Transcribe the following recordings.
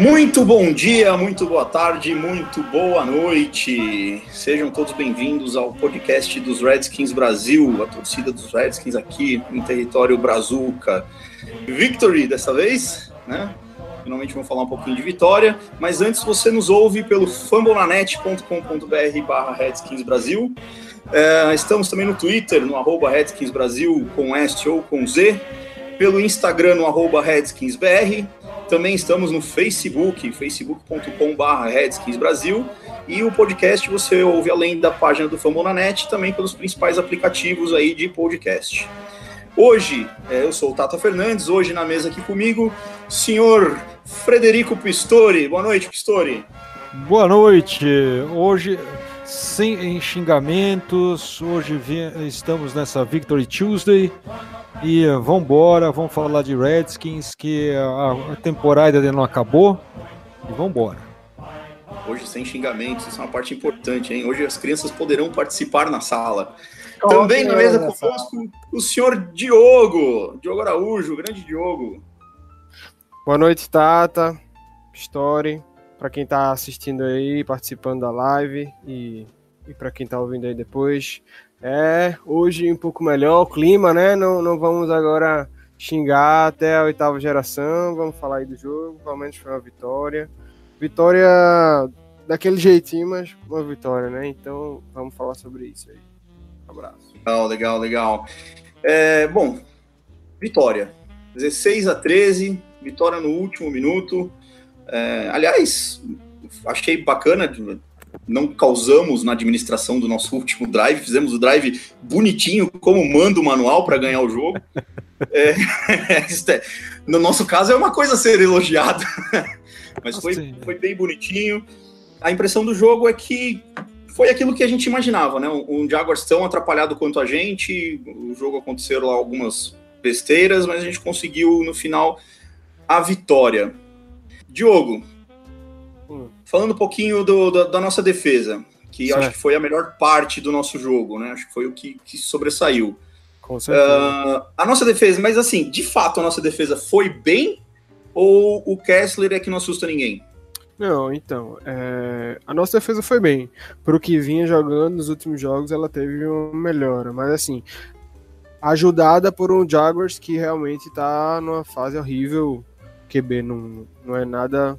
Muito bom dia, muito boa tarde, muito boa noite. Sejam todos bem-vindos ao podcast dos Redskins Brasil, a torcida dos Redskins aqui em território Brazuca. Victory dessa vez, né? Finalmente vamos falar um pouquinho de vitória, mas antes você nos ouve pelo fambonanet.com.br barra Redskins Brasil. É, estamos também no Twitter, no arroba Redskins Brasil, com S ou com Z, pelo Instagram, no arroba RedskinsBR, também estamos no Facebook, facebook.com.br Redskins Brasil, e o podcast você ouve além da página do Fambonanet, também pelos principais aplicativos aí de podcast. Hoje, é, eu sou o Tata Fernandes, hoje na mesa aqui comigo, senhor Frederico Pistori. Boa noite, Pistori. Boa noite. Hoje, sem xingamentos, hoje estamos nessa Victory Tuesday e vamos embora, vamos falar de Redskins, que a, a temporada ainda não acabou e vamos embora. Hoje sem xingamentos, isso é uma parte importante, hein? Hoje as crianças poderão participar na sala. Também na mesa conosco, o senhor Diogo, Diogo Araújo, grande Diogo. Boa noite, Tata, Story, para quem tá assistindo aí, participando da live e, e para quem tá ouvindo aí depois. É, hoje um pouco melhor o clima, né? Não, não vamos agora xingar até a oitava geração, vamos falar aí do jogo, pelo menos foi uma vitória. Vitória daquele jeitinho, mas uma vitória, né? Então vamos falar sobre isso aí. Abraço. Legal, legal, legal. É, bom, vitória. 16 a 13, vitória no último minuto. É, aliás, achei bacana, não causamos na administração do nosso último drive, fizemos o drive bonitinho, como manda o manual para ganhar o jogo. É, é- no nosso caso, é uma coisa a ser elogiada, mas foi, Sim. foi bem bonitinho. A impressão do jogo é que foi aquilo que a gente imaginava, né? Um, um Jaguars tão atrapalhado quanto a gente. O jogo aconteceram lá algumas besteiras, mas a gente conseguiu no final a vitória. Diogo, Hum. Falando um pouquinho do- da, da nossa defesa, que acho que foi a melhor parte do nosso jogo, né? Acho que foi o que, que sobressaiu. Com certeza. Ah, a nossa defesa, mas assim, de fato a nossa defesa foi bem ou o Kessler é que não assusta ninguém? Não, então, é, a nossa defesa foi bem. Pro que vinha jogando nos últimos jogos, ela teve uma melhora. Mas assim, ajudada por um Jaguars que realmente tá numa fase horrível. QB não, não é nada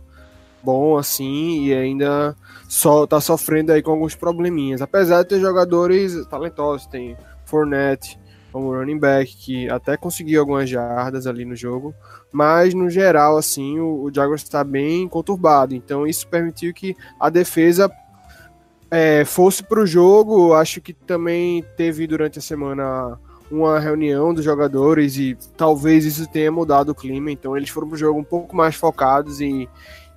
bom assim e ainda só tá sofrendo aí com alguns probleminhas. Apesar de ter jogadores talentosos, tem Fournette como running back, que até conseguiu algumas jardas ali no jogo mas no geral, assim, o, o Jaguars está bem conturbado. Então isso permitiu que a defesa é, fosse para o jogo. Acho que também teve durante a semana uma reunião dos jogadores e talvez isso tenha mudado o clima. Então eles foram para o jogo um pouco mais focados e,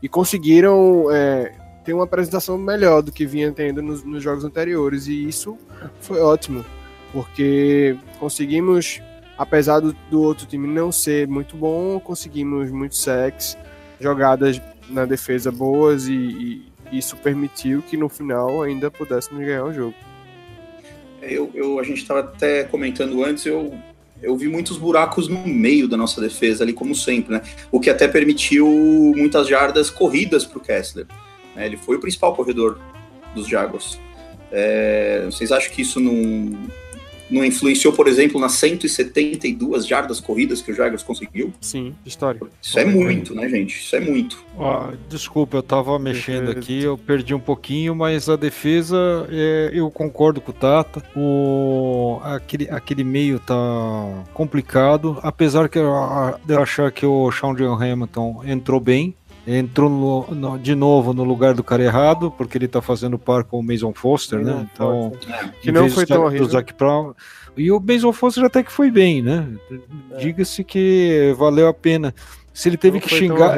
e conseguiram é, ter uma apresentação melhor do que vinha tendo nos, nos jogos anteriores. E isso foi ótimo, porque conseguimos apesar do, do outro time não ser muito bom, conseguimos muitos sacks, jogadas na defesa boas e, e isso permitiu que no final ainda pudéssemos ganhar o jogo. Eu, eu- a gente estava até comentando antes, eu, eu vi muitos buracos no meio da nossa defesa ali, como sempre, né? O que até permitiu muitas jardas corridas para o Kessler. né? Ele foi o principal corredor dos Jaguars. É, vocês acham que isso não, não influenciou, por exemplo, nas 172 jardas corridas que o Jaguars conseguiu? Sim, história. Isso é muito, né, gente? Isso é muito. Ó, desculpa, eu tava mexendo aqui, eu perdi um pouquinho, mas a defesa, é, eu concordo com o Tata. O, aquele, aquele meio tá complicado, apesar que eu, eu achar que o Sean John Hamilton entrou bem. Entrou no- no- de novo no lugar do cara errado, porque ele tá fazendo par com o Mason Foster, né? Então, Que não foi tão horrível. do Zac Brown. E o Mason Foster até que foi bem, né? Diga-se que valeu a pena. Se ele teve Não que xingar,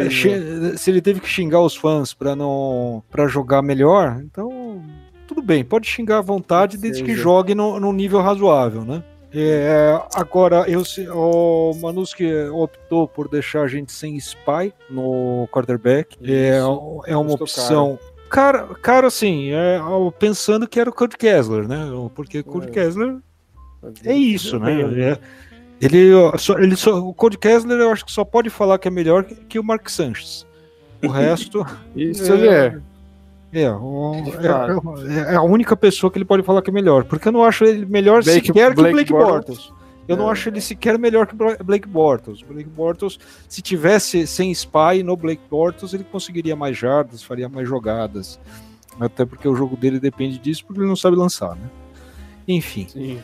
se ele teve que xingar os fãs para não para jogar melhor, então tudo bem, pode xingar à vontade, desde que Seja. jogue no, num nível razoável, né? É, agora, eu, o Manuski optou por deixar a gente sem spy no quarterback. É, é uma opção. Cara, cara, assim, é, pensando que era o Kurt Kessler, né? Porque o Kurt É. Kessler é isso, né? Bem, É- ele, só, ele só, o Cody Kessler eu acho que só pode falar que é melhor que, que o Mark Sanchez. O resto Isso ele é. É, o- é- é- é a única pessoa que ele pode falar que é melhor. Porque eu não acho ele melhor Blake- sequer que o Blake Blake Bortles. Bortles. Eu não É. acho ele sequer melhor que o Bla- Blake Bortles. Blake Bortles, se tivesse sem spy no Blake Bortles, ele conseguiria mais jardas, faria mais jogadas. Até porque o jogo dele depende disso, porque ele não sabe lançar, né? Enfim. Sim.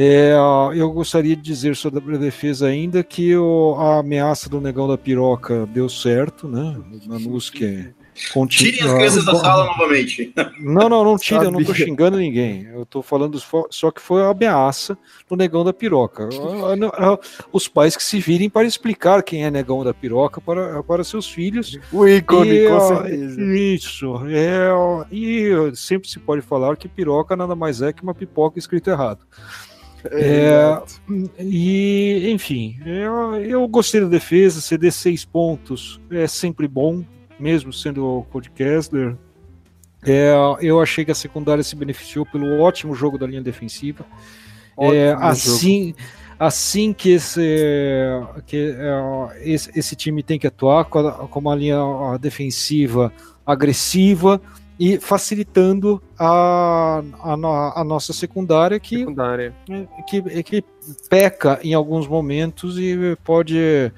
É, eu gostaria de dizer sobre a defesa ainda que o- a ameaça do negão da piroca deu certo, né? O Manuski continua. Tirem as crianças da sala novamente. Não, não, não tira, eu não tô xingando ninguém. Eu tô falando só que foi a ameaça do negão da piroca. Os pais que se virem para explicar quem é negão da piroca para, para seus filhos. O ícone, E, com certeza. Isso. É, e sempre se pode falar que piroca nada mais é que uma pipoca escrito errado. É, e, enfim, eu, eu gostei da defesa, ceder seis pontos é sempre bom, mesmo sendo o Kessler. É, eu achei que a secundária se beneficiou pelo ótimo jogo da linha defensiva. É, assim, assim que, esse, que é, esse, esse time tem que atuar com, a, com uma linha defensiva agressiva e facilitando a, a, a nossa secundária que secundária. que, que peca em alguns momentos e pode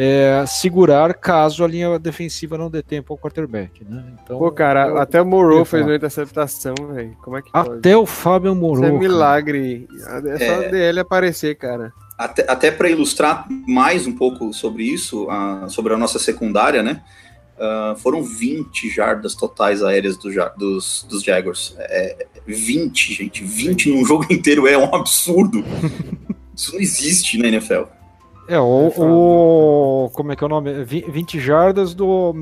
é, segurar caso a linha defensiva não dê tempo ao quarterback, né? Então, Pô, cara, eu- até o Moreau fez uma interceptação, velho. Como é que pode? até o Fábio Moro. Isso é milagre. É só É. DL aparecer, cara. Até, até para ilustrar mais um pouco sobre isso, a- sobre a nossa secundária, né? ah, foram 20 jardas totais aéreas do dos, dos Jaguars. É, 20, gente. 20 num jogo inteiro é um absurdo. Isso não existe na NFL. É, o, o- Como é que é o nome? Vi- 20 jardas do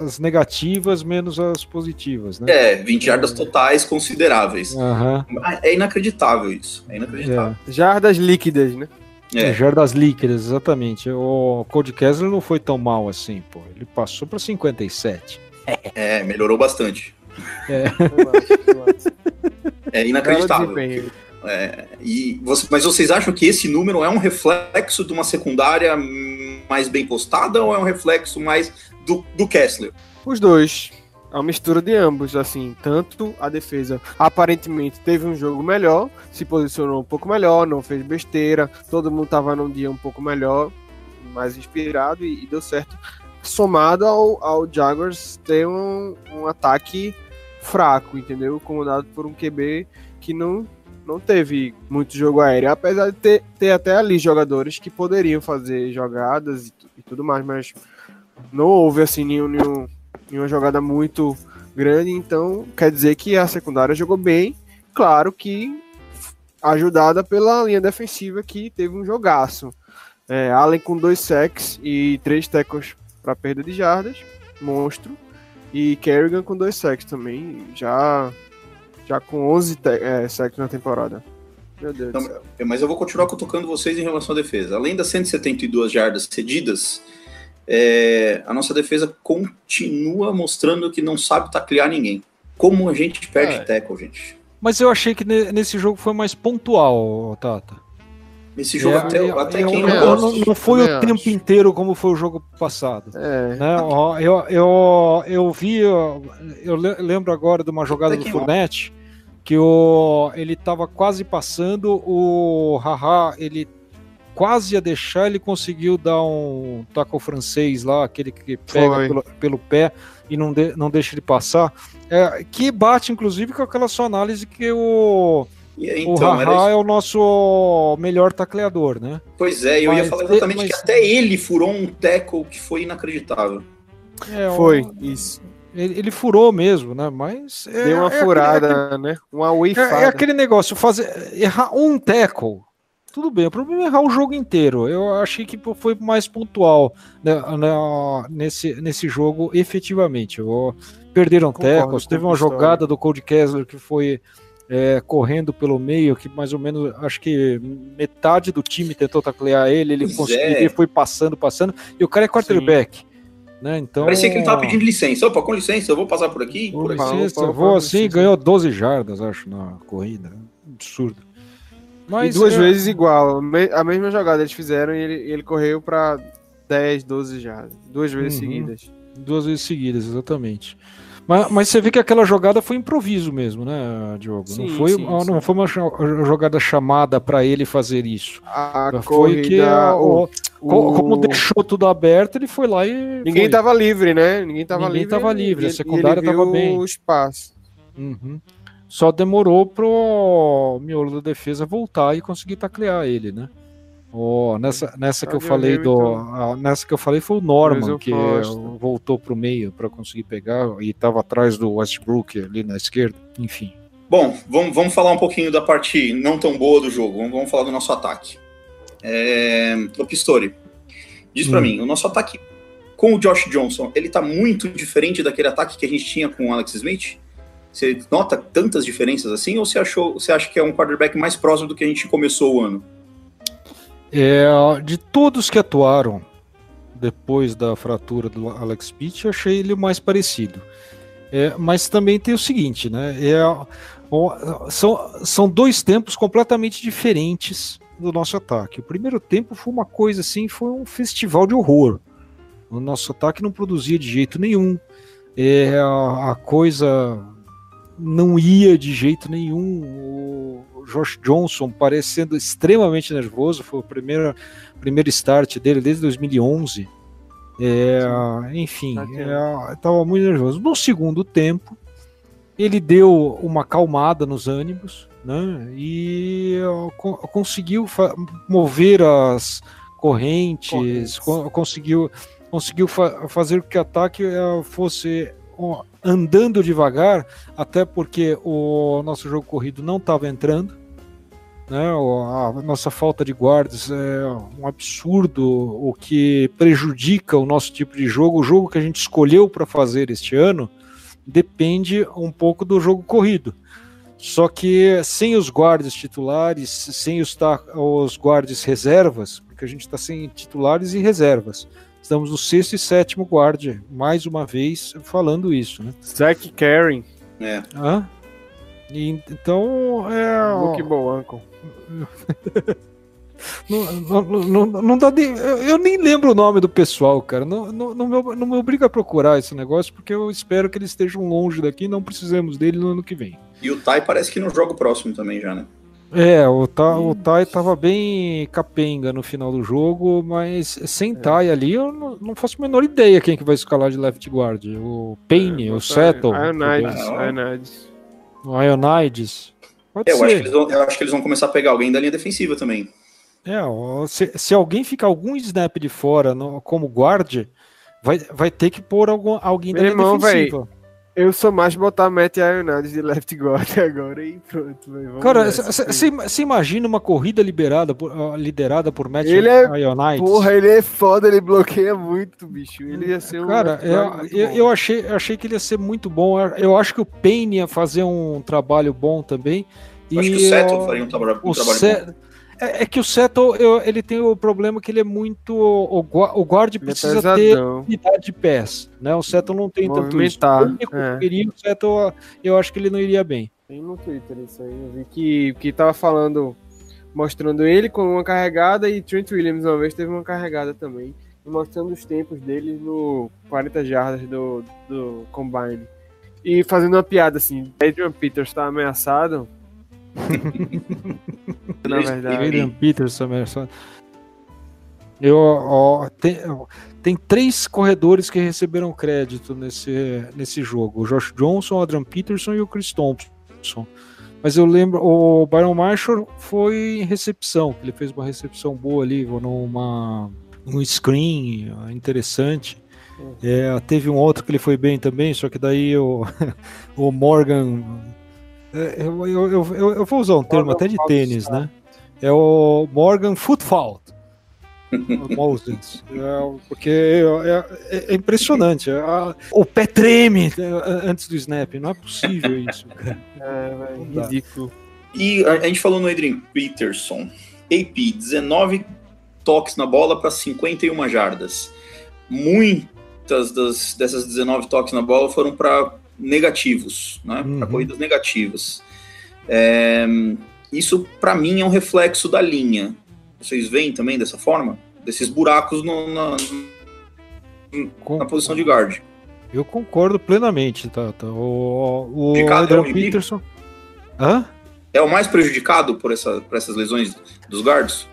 as negativas menos as positivas, né? É, 20 jardas totais consideráveis. Aham. É inacreditável isso. É inacreditável. Jardas líquidas, né? É. É. jardas líquidas, exatamente. O Cody Kessler não foi tão mal assim, pô. Ele passou para 57. É, melhorou bastante. É Belo inacreditável. É, e você- mas vocês acham que esse número é um reflexo de uma secundária mais bem postada ou é um reflexo mais do, do Kessler? Os dois. É uma mistura de ambos, assim, tanto a defesa aparentemente teve um jogo melhor, se posicionou um pouco melhor, não fez besteira, todo mundo tava num dia um pouco melhor, mais inspirado e, e deu certo. Somado ao, ao Jaguars ter um, um ataque fraco, entendeu? Comandado por um QB que não, não teve muito jogo aéreo, apesar de ter, ter até ali jogadores que poderiam fazer jogadas e, e tudo mais, mas não houve assim nenhum, nenhum, nenhuma jogada muito grande, então quer dizer que a secundária jogou bem, claro que ajudada pela linha defensiva que teve um jogaço. É, Allen com dois sacks e três tackles para perda de jardas, monstro. E Kerrigan com dois sacks também, já, já com 11 te- é, sacks na temporada. Meu Deus do Então, céu. É, Mas eu vou continuar cutucando vocês em relação à defesa. Além das 172 jardas cedidas, é, a nossa defesa continua mostrando que não sabe taclear ninguém. Como a gente perde É. tackle, gente. Mas eu achei que ne- nesse jogo foi mais pontual, Tata. Esse jogo É, até, eu- até eu- quem eu- não eu gosta. não, não foi o tempo acho. inteiro como foi o jogo passado. É, né? Eu, eu, eu vi, eu le- lembro agora de uma jogada do. Fournette que o, ele estava quase passando, o Haha, ele quase ia deixar, ele conseguiu dar um tackle francês lá, aquele que pega pelo, pelo pé e não, de- não deixa ele passar, é, que bate inclusive com aquela sua análise que o, E, o então, era Haha isso. é o nosso melhor tacleador, né? Pois é, eu ia Mas- falar exatamente mas- que até ele furou um tackle que foi inacreditável. É, o- foi, isso. Ele, ele furou mesmo, né? Mas. é- Deu uma é aquele- furada, né? Uma É, uifada. é aquele negócio, fazer, errar um tackle tudo bem. O problema é errar o jogo inteiro. Eu achei que foi mais pontual né, né, nesse, nesse jogo, efetivamente. Eu, perderam tecos. Teve uma jogada do Cold Kessler que foi é, correndo pelo meio, que mais ou menos acho que metade do time tentou taclear ele, ele pois conseguiu, é. ele foi passando, passando, e o cara é quarterback. Sim. Né? Então, Parecia que ele estava pedindo licença. Opa, com licença, eu vou passar por aqui. Por licença, eu vou assim, ganhou 12 jardas, acho, na corrida. Absurdo. Mas, e duas é... vezes igual. A mesma jogada eles fizeram e ele, ele correu para 10, 12 jardas. Duas vezes uhum. seguidas. Duas vezes seguidas, exatamente. Mas, mas você vê que aquela jogada foi improviso mesmo, né, Diogo? Sim, não, foi, sim, não sim. foi uma jogada chamada para ele fazer isso. A foi corrida, que a, o, o, como deixou tudo aberto, ele foi lá e. Ninguém estava livre, né? Ninguém estava livre. Ninguém tava livre, a secundária estava bem. o espaço. Uhum. Só demorou pro miolo da defesa voltar e conseguir taclear ele, né? Oh, nessa nessa que eu falei do então. nessa que eu falei foi o Norman que voltou para o meio para conseguir pegar e estava atrás do Westbrook ali na esquerda, enfim. Bom, vamos, vamos falar um pouquinho da parte não tão boa do jogo. Vamos, vamos falar do nosso ataque. É, o Pistori, diz para hum. mim, o nosso ataque com o Josh Johnson, ele tá muito diferente daquele ataque que a gente tinha com o Alex Smith? Você nota tantas diferenças assim ou você achou, você acha que é um quarterback mais próximo do que a gente começou o ano? É, de todos que atuaram depois da fratura do Alex Pitt, achei ele o mais parecido. É, mas também tem o seguinte, né? É, são, são dois tempos completamente diferentes do nosso ataque. O primeiro tempo foi uma coisa assim, foi um festival de horror. O nosso ataque não produzia de jeito nenhum. É, a, a coisa não ia de jeito nenhum. O, Josh Johnson parecendo extremamente nervoso, foi o primeiro, primeiro start dele desde 2011. É, enfim, estava é, muito nervoso. No segundo tempo, ele deu uma calmada nos ânimos né, e co conseguiu mover as correntes, co conseguiu, conseguiu fa fazer com que o ataque é, fosse andando devagar, até porque o nosso jogo corrido não estava entrando. Né? A nossa falta de guardas é um absurdo, o que prejudica o nosso tipo de jogo. O jogo que a gente escolheu para fazer este ano depende um pouco do jogo corrido. Só que sem os guardas titulares, sem os, os guardas reservas, porque a gente está sem titulares e reservas. Estamos no sexto e sétimo guarda, mais uma vez falando isso, né? Zach Karen. É. Hã? Então, é... Look bom, Uncle. Não, não, não, não, dá nem, eu nem lembro o nome do pessoal, cara. Não, não, não, me, não me obriga a procurar esse negócio, porque eu espero que eles estejam longe daqui e não precisemos dele no ano que vem. E o Tai parece que não joga o próximo também já, né? É, o, Ta, o Tai tava bem capenga no final do jogo, mas sem é. Tai ali eu não, não, faço a menor ideia quem que vai escalar de left guard. O Payne, é, o Settle. Ionides, Ionides. O Ionides. Pode é, eu, acho vão, eu, acho que eles vão começar a pegar alguém da linha defensiva também. É, se, se alguém ficar algum snap de fora no, como guard, vai, vai ter que pôr algum, alguém Meu da linha irmão, defensiva. Véio, eu sou mais botar Matt Ionades de left guard agora e pronto. Véio, Cara, você imagina uma corrida liberada por, uh, liderada por Matt ele é, Porra, ele é foda, ele bloqueia muito, bicho. Ele ia ser um. Cara, eu, eu, eu, achei, achei que ele ia ser muito bom. Eu acho que o Payne ia fazer um trabalho bom também. Eu acho que o Seto faria um trabalho, um trabalho bom. É, é, que o Settle, ele tem o problema que ele é muito. O, o guard é precisa é ter unidade de pés. Né? O Settle não tem tanto isso. É. Queria, o Settle, eu acho que ele não iria bem. Tem no Twitter isso aí. Eu vi que, que tava falando, mostrando ele com uma carregada e Trent Williams uma vez teve uma carregada também. E mostrando os tempos dele no 40 jardas do, do Combine. E fazendo uma piada assim: Adrian Peters tá ameaçado Na verdade. William Peterson, eu, ó, tem, tem três corredores que receberam crédito nesse, nesse jogo: o Josh Johnson, o Adrian Peterson e o Chris Thompson. Mas eu lembro, o Byron Marshall foi em recepção, ele fez uma recepção boa ali, numa um screen interessante. Uhum. É, teve um outro que ele foi bem também, só que daí o, o Morgan eu, eu, eu, eu, vou usar um termo até de tênis, né? é o Morgan Footfall. É, porque é, é- é impressionante. É, a- o pé treme é, antes do snap. Não é possível isso, cara. É, ridículo. E a, a gente falou no Adrian Peterson. AP, 19 toques na bola para 51 jardas. Muitas das, dessas 19 toques na bola foram para negativos, né? Para Uhum. corridas negativas. É, isso, para mim, é um reflexo da linha. Vocês veem também dessa forma? Desses buracos no- na, na posição de guard. Eu concordo plenamente, Tata. O, o Ricardo, Adrian é inimigo? Peterson. Hã? É o mais prejudicado por, essa, por essas lesões dos guards?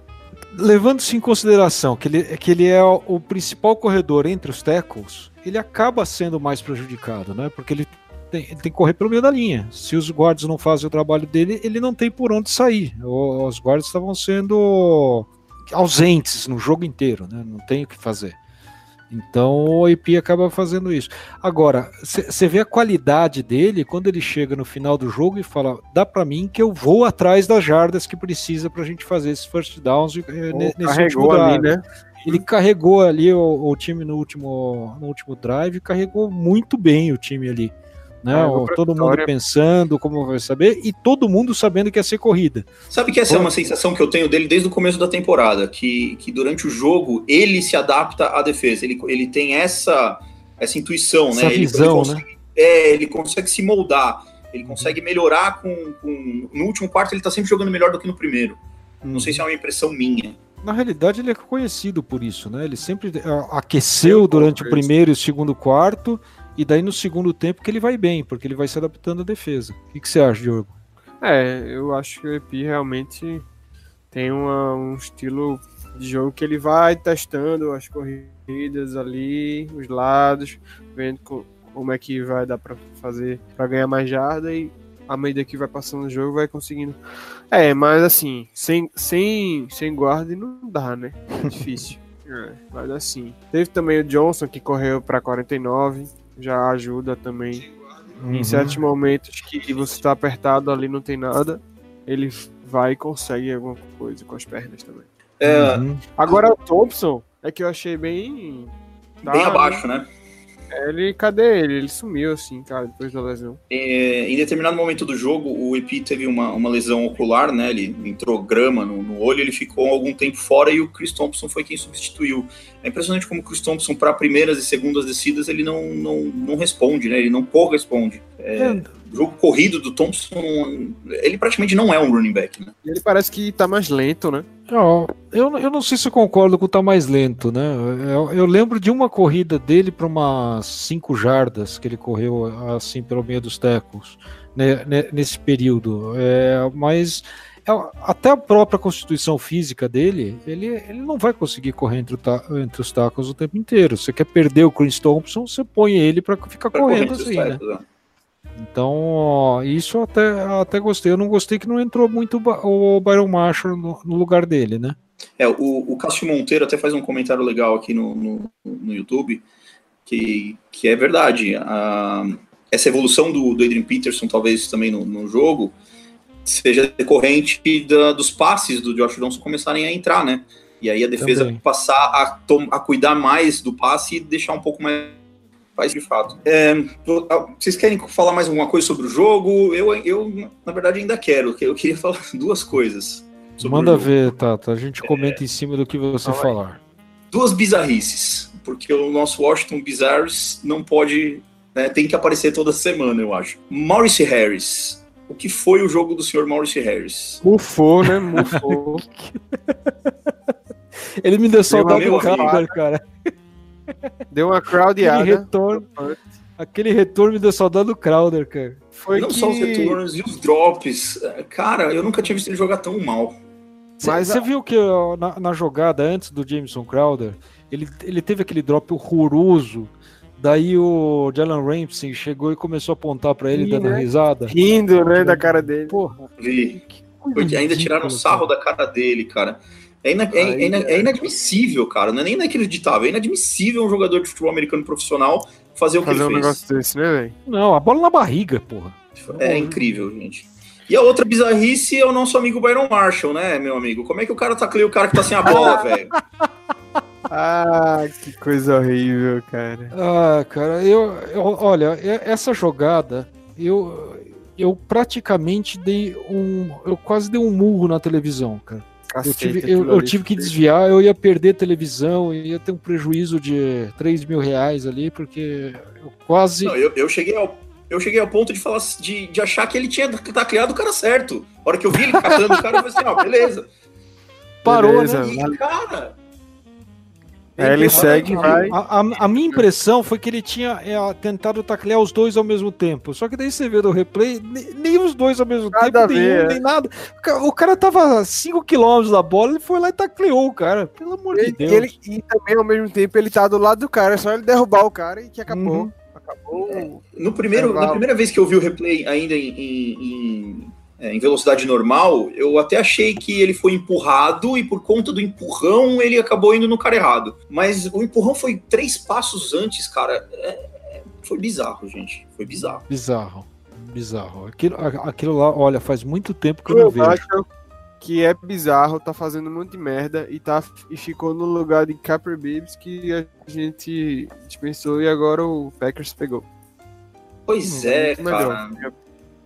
Levando-se em consideração que ele, que ele é o, principal corredor entre os tackles, ele acaba sendo mais prejudicado, né? Porque ele tem, ele tem que correr pelo meio da linha. Se os guardas não fazem o trabalho dele, ele não tem por onde sair. Os guardas estavam sendo ausentes no jogo inteiro, né? Não tem o que fazer. Então o AP acaba fazendo isso. Agora, você vê a qualidade dele quando ele chega no final do jogo e fala: dá pra mim que eu vou atrás das jardas que precisa pra gente fazer esses first downs Pô, nesse último ali, drive. né? Ele carregou ali o, o time no último, no último drive, carregou muito bem o time ali. Né? Todo mundo pensando como vai saber e todo mundo sabendo que ia ser corrida. Sabe que essa é uma sensação que eu tenho dele desde o começo da temporada, que, que durante o jogo ele se adapta à defesa, ele, ele tem essa, essa intuição, Essa né? Ele- visão, ele consegue, É, ele consegue se moldar, ele consegue melhorar com, com- No último quarto ele tá sempre jogando melhor do que no primeiro. Não sei se é uma impressão minha. Na realidade, ele é conhecido por isso, né? Ele sempre ah, aqueceu durante o primeiro e o segundo quarto, e daí no segundo tempo que ele vai bem, porque ele vai se adaptando à defesa. O que, que você acha, Diogo? É, eu acho que o EP realmente tem uma- um estilo de jogo que ele vai testando as corridas ali, os lados, vendo co- como é que vai dar pra fazer pra ganhar mais jarda e à medida que vai passando o jogo vai conseguindo. É, mas assim, sem, sem, sem guarda não dá, né? É difícil. É, mas assim. Teve também o Johnson que correu pra 49, já ajuda também. Uhum. Em certos momentos que você tá apertado ali, não tem nada, ele vai e consegue alguma coisa com as pernas também. É, Uhum. Agora o Thompson é que eu achei bem. tá, bem abaixo, né? Ele, cadê ele? Ele sumiu assim, cara, depois da lesão. É, em determinado momento do jogo, o EP teve uma, uma lesão ocular, né? Ele entrou grama no, no olho, ele ficou algum tempo fora e o Chris Thompson foi quem substituiu. É impressionante como o Chris Thompson, para primeiras e segundas descidas, ele não, não, não responde, né? Ele não corresponde. É, o jogo corrido do Thompson, ele praticamente não é um running back, né? Ele parece que tá mais lento, né? Ó, eu, eu não sei se eu concordo com o tá mais lento, né? Eu, eu lembro de uma corrida dele para umas 5 jardas que ele correu assim pelo meio dos tackles né, né, nesse período. É, mas é, até a própria constituição física dele, ele, ele não vai conseguir correr entre, ta- entre os tackles o tempo inteiro. Você quer perder o Chris Thompson, você põe ele para ficar Pra correndo assim, né? né? Então, ó, isso eu até, até gostei. Eu não gostei que não entrou muito o Byron Marshall no, no lugar dele, né? É, o, o Cássio Monteiro até faz um comentário legal aqui no, no, no YouTube, que, que é verdade. A- essa evolução do, do Adrian Peterson, talvez também no, no jogo, seja decorrente da- dos passes do Josh Johnson começarem a entrar, né? E aí a defesa Também. passar a, a cuidar mais do passe e deixar um pouco mais faz de fato. É, ah, vocês querem falar mais alguma coisa sobre o jogo? Eu, eu na verdade, ainda quero. que Eu queria falar duas coisas. Manda ver, Tata. A gente comenta em cima do que você aí. falar. duas bizarrices, porque o nosso Washington Bizarres não pode, né, tem que aparecer toda semana, eu acho. Maurice Harris. O que foi o jogo do senhor Maurice Harris? Mufou, né? Mufou. Ele me deu saudade do. Crowder, cara. Deu uma Aquele crowdeada. retorno, aquele retorno me deu saudade do Crowder, cara. Foi não que... só os retornos e os drops. Cara, eu nunca tinha visto ele jogar tão mal. Mas Você a- viu que na, na jogada antes do Jameson Crowder, ele, ele teve aquele drop horroroso. Daí o Jalen Ramsey chegou e começou a apontar pra ele, Sim, dando né? risada. Rindo, né, da cara dele. Porra, Vi. que Foi coisa que ainda tiraram sarro da cara dele, cara. É, ina- é- Aí, é ina- é. é inadmissível, cara. Não é nem inacreditável. É inadmissível um jogador de futebol americano profissional fazer o que Fazer um ele fez. negócio desse, né, velho? Não, a bola na barriga, porra. É incrível, gente. E a outra bizarrice é o nosso amigo Byron Marshall, né, meu amigo? Como é que o cara tacleia o cara que tá sem a bola, velho? Ah, que coisa horrível, cara. Ah, cara, eu, eu- olha, essa jogada, eu, eu praticamente dei um, eu quase dei um murro na televisão, cara. Eu Cacete, tive, aquilo eu, eu tive que desviar, eu ia perder a televisão, eu ia ter um prejuízo de 3 mil reais ali, porque eu quase. Não, eu, eu cheguei ao. Eu cheguei ao ponto de falar de, de achar que ele tinha tacleado o cara certo. A hora que eu vi ele catando o cara, eu falei assim, ó, beleza. parou, Beleza. né? E, cara. Aí ele segue e vai. A, a- a minha impressão foi que ele tinha é, tentado taclear os dois ao mesmo tempo. Só que daí você vê no replay, ne- nem, os dois ao mesmo Nada tempo, ver, nenhum, é. nem nada. O ca- O cara tava a 5km da bola, ele foi lá e tacleou o cara. Pelo amor de Ele, Deus. ele- e também, ao mesmo tempo, ele tá do lado do cara. É só ele derrubar o cara e que acabou. Uhum. Acabou. No primeiro, na primeira vez que eu vi o replay ainda em, em- em- é, em velocidade normal, eu até achei que ele foi empurrado e por conta do empurrão ele acabou indo no cara errado. Mas o empurrão foi três passos antes, cara. É- é- foi bizarro, gente. Foi bizarro. Bizarro. Bizarro. Aquilo, aquilo lá, olha, faz muito tempo que eu não Eu vejo. acho que é bizarro, tá fazendo um monte de merda e, tá, e ficou no lugar de Capper Bibbs que a gente dispensou e agora o Packers pegou. Pois Hum, é, muito melhor.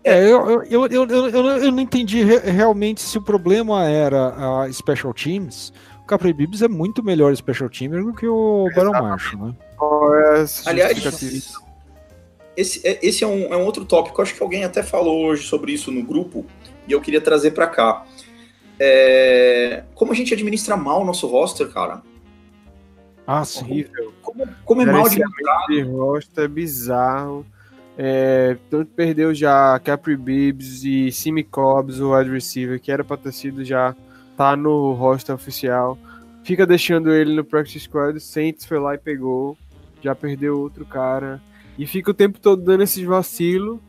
É, eu, eu, eu, eu, não- entendi re- realmente se o problema era a Special Teams. O Capri Bibbs é muito melhor Special Teamer do que o Baron Marshall, né? É Aliás, esse, é- esse é, um, é um outro tópico. Acho que alguém até falou hoje sobre isso no grupo e eu queria trazer pra cá. É, como a gente administra mal o nosso roster, cara? Ah, sim. horrível. Como, como é mal administrado? de roster é bizarro. É, tanto perdeu já Capri Bibbs e Simi Cobbs, o wide receiver, que era pra ter sido já tá no roster oficial. Fica deixando ele no practice squad, Saints foi lá e pegou, já perdeu outro cara. E fica o tempo todo dando esses vacilos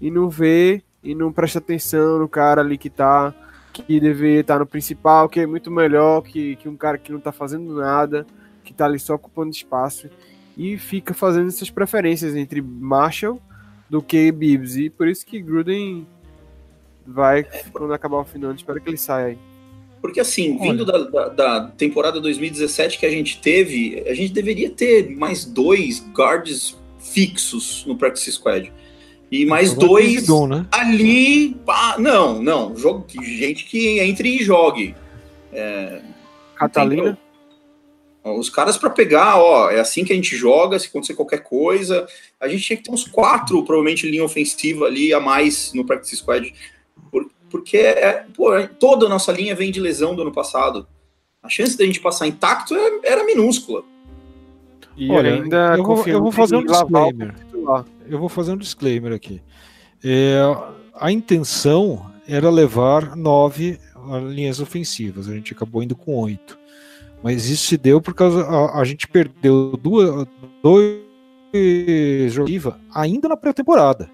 e não vê e não presta atenção no cara ali que tá, que deveria estar no principal, que é muito melhor que, que um cara que não tá fazendo nada, que tá ali só ocupando espaço e fica fazendo essas preferências entre Marshall do que Bibbs. E por isso que Gruden vai, quando acabar o final, espero que ele saia aí. Porque assim, vindo da, da- da temporada 2017 que a gente teve, a gente deveria ter mais dois guards fixos no practice squad. E mais dois né? ali. pá, não, não. Jogo, gente que entre e jogue. Catalina, Entendeu? Os caras para pegar, ó, é assim que a gente joga, se acontecer qualquer coisa. A gente tinha que ter uns quatro, provavelmente, linha ofensiva ali a mais no practice squad. Por- porque é, pô, toda a nossa linha vem de lesão do ano passado. A chance da gente passar intacto é- era minúscula. e Olha, ainda eu vou, eu vou fazer um disclaimer. Eu vou fazer um disclaimer aqui. É, a intenção era levar nove linhas ofensivas. A gente acabou indo com oito. Mas isso se deu por causa. A, a gente perdeu duas, dois jogos ainda na pré-temporada.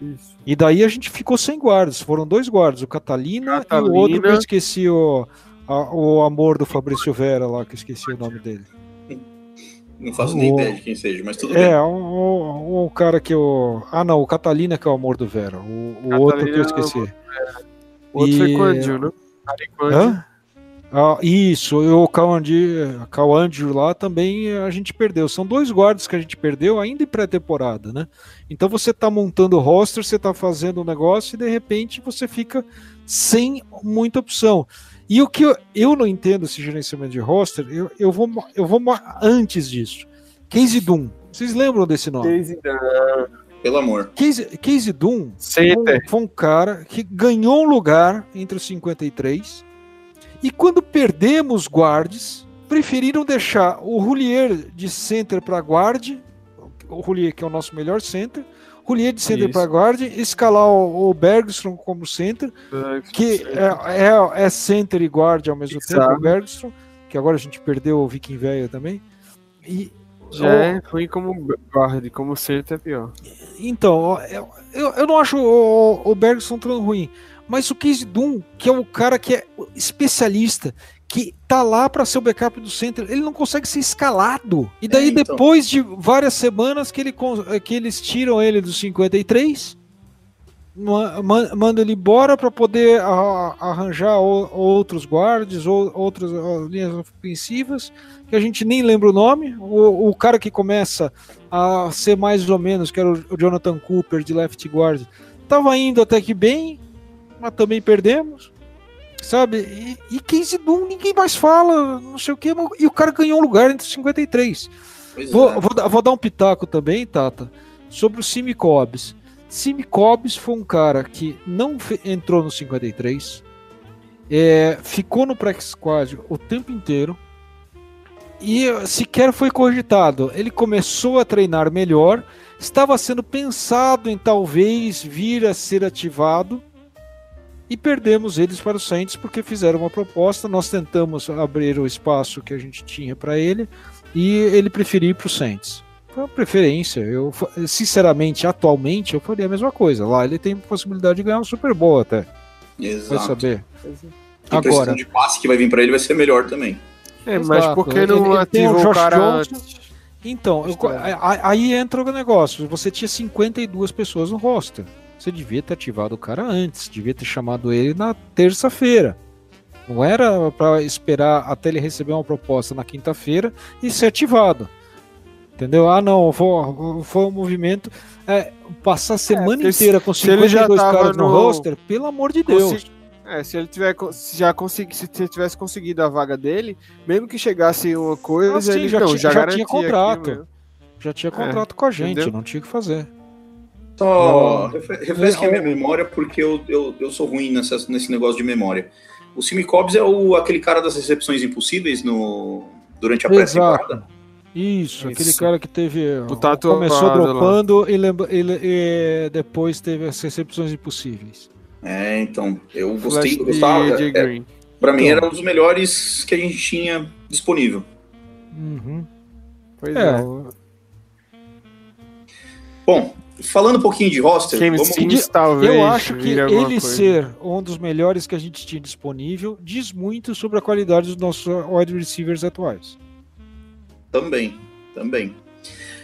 Isso. E daí a gente ficou sem guardas. Foram dois guardas, o Catalina, e o outro que eu Catalina. esqueci o, a- o amor do Fabrício Vera lá, que eu esqueci o nome dele. Não faço nem O- ideia de quem seja, mas tudo bem. É, o, o- o cara que o. Ah, não, o Catalina que é o amor do Vera. O, o outro que eu Catalina é o esqueci. O outro foi E- Quandil, né? Ari Quandil. Hã? Ah, isso, e o Cauandro lá também a gente perdeu. São dois guardas que a gente perdeu ainda em pré-temporada, né? Então você tá montando o roster, você tá fazendo um negócio e de repente você fica sem muita opção. E o que eu, eu não entendo esse gerenciamento de roster, eu, eu, vou, eu vou antes disso. Casey Doom. Vocês lembram desse nome? Casey Dunn. Pelo amor. Casey, Casey Doom Center. foi um cara que ganhou um lugar entre os 53 e quando perdemos guardes, preferiram deixar o Roulier de center para guarde, o Roulier que é o nosso melhor center, Roulier de center para guarde, escalar o, o Bergstrom como center, que é, é, é center e guarde ao mesmo tempo, Exato. o Bergstrom, que agora a gente perdeu o Viking velho também. E Já é ruim como guarda, como center é pior. Então, eu, eu, eu não acho o, o Bergson tão ruim, mas o Casey Doom, que é o cara que é especialista, que tá lá para ser o backup do center, ele não consegue ser escalado. E daí, É, então. depois de várias semanas que, ele, con- que eles tiram ele dos 53, ma- ma- manda ele embora para poder arranjar outros guardas ou outras linhas ofensivas que a gente nem lembra o nome. O, o cara que começa a ser mais ou menos, que era o Jonathan Cooper de left guard, tava indo até que bem, mas também perdemos. Sabe? E, e Casey Doom ninguém mais fala, não sei o que, e o cara ganhou um lugar entre os 53. Pois Vou, é. vou, dar- vou dar um pitaco também, Tata, sobre o Simi Cobbs. Simi Cobbs foi um cara que não entrou no 53, é, ficou no practice squad o tempo inteiro e sequer foi cogitado. Ele começou a treinar melhor, estava sendo pensado em talvez vir a ser ativado e perdemos eles para o Saints porque fizeram uma proposta. Nós tentamos abrir o espaço que a gente tinha para ele e ele preferiu ir para o Saints. Foi uma preferência. Eu, sinceramente, atualmente, eu faria a mesma coisa. Lá ele tem possibilidade de ganhar um Super Bowl até. Vai Exato. saber. A Agora, de passe que vai vir pra ele vai ser melhor também. É, mas Exato. por que Ele- não ele tem o Josh cara Johnson. então, eu- aí entra o negócio. Você tinha 52 pessoas no roster. Você devia ter ativado o cara antes. Devia ter chamado ele na terça-feira. Não era para esperar até ele receber uma proposta na quinta-feira e ser ativado. Entendeu? Ah, não, foi, foi um movimento. é, passar a semana se- inteira com se ele já 52 caras no, no- roster, pelo amor de Deus. É, se ele tiver se já consegui, se ele tivesse conseguido a vaga dele, mesmo que chegasse uma coisa, Ah, sim, ele já não, tinha- já, já tinha contrato. aqui mesmo. Já tinha contrato com a gente, entendeu? não tinha o que fazer. Só Ó, refre- refresquem a minha memória, porque eu, eu, eu sou ruim nessa, nesse negócio de memória. O Simi Cobbs é o, aquele cara das recepções impossíveis no, durante a pré-temporada? Isso, Isso. aquele cara que teve. tatuado começou lá. dropando e, lembra- ele- e depois teve as recepções impossíveis. É, então, eu gostei, Flash eu de, gostava. de é, Green. pra mim Então. era um dos melhores que a gente tinha disponível. Uhum. Pois É. é. Bom, falando um pouquinho de roster, vamos, Sims, talvez. Eu acho que ele coisa. ser um dos melhores que a gente tinha disponível diz muito sobre a qualidade dos nossos wide receivers atuais. também, também.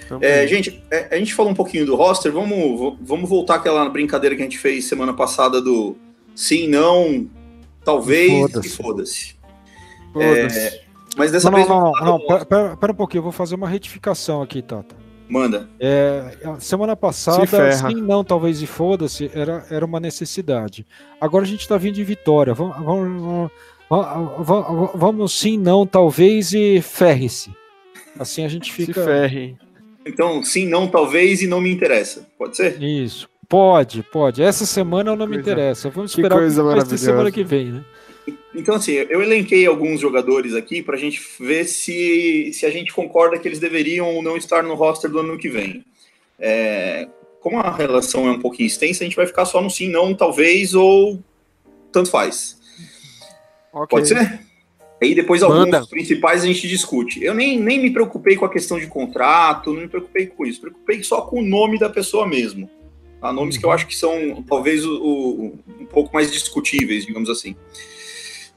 Também. É, gente, é, a gente falou um pouquinho do roster, vamos, vamos voltar àquela brincadeira que a gente fez semana passada do sim, não, talvez Foda-se. e foda-se. Foda-se. Mas dessa Não, vez não, não, não, não, pera- pera um pouquinho, eu vou fazer uma retificação aqui, Tata. Manda. É, a semana passada, Se sim, não, talvez e foda-se, era, era uma necessidade. Agora a gente tá vindo de vitória. Vamos, vamos, vamos, vamos, sim, não, talvez e ferre-se. Assim a gente Se fica. ferre. Então, sim, não, talvez e não me interessa. Pode ser? Isso. Pode, pode. Essa semana não me Coisa- interessa. Vamos que esperar coisa que maravilhosa. semana que vem, né? Então, assim, eu elenquei alguns jogadores aqui pra gente ver se, se a gente concorda que eles deveriam ou não estar no roster do ano que vem. É, como a relação é um pouquinho extensa, a gente vai ficar só no sim, não, talvez ou tanto faz. Ok. Pode ser? Aí depois alguns Manda. dos principais a gente discute. Eu nem, nem me preocupei com a questão de contrato, não me preocupei com isso. Preocupei só com o nome da pessoa mesmo. Há nomes que eu acho que são talvez o, o- um pouco mais discutíveis, digamos assim.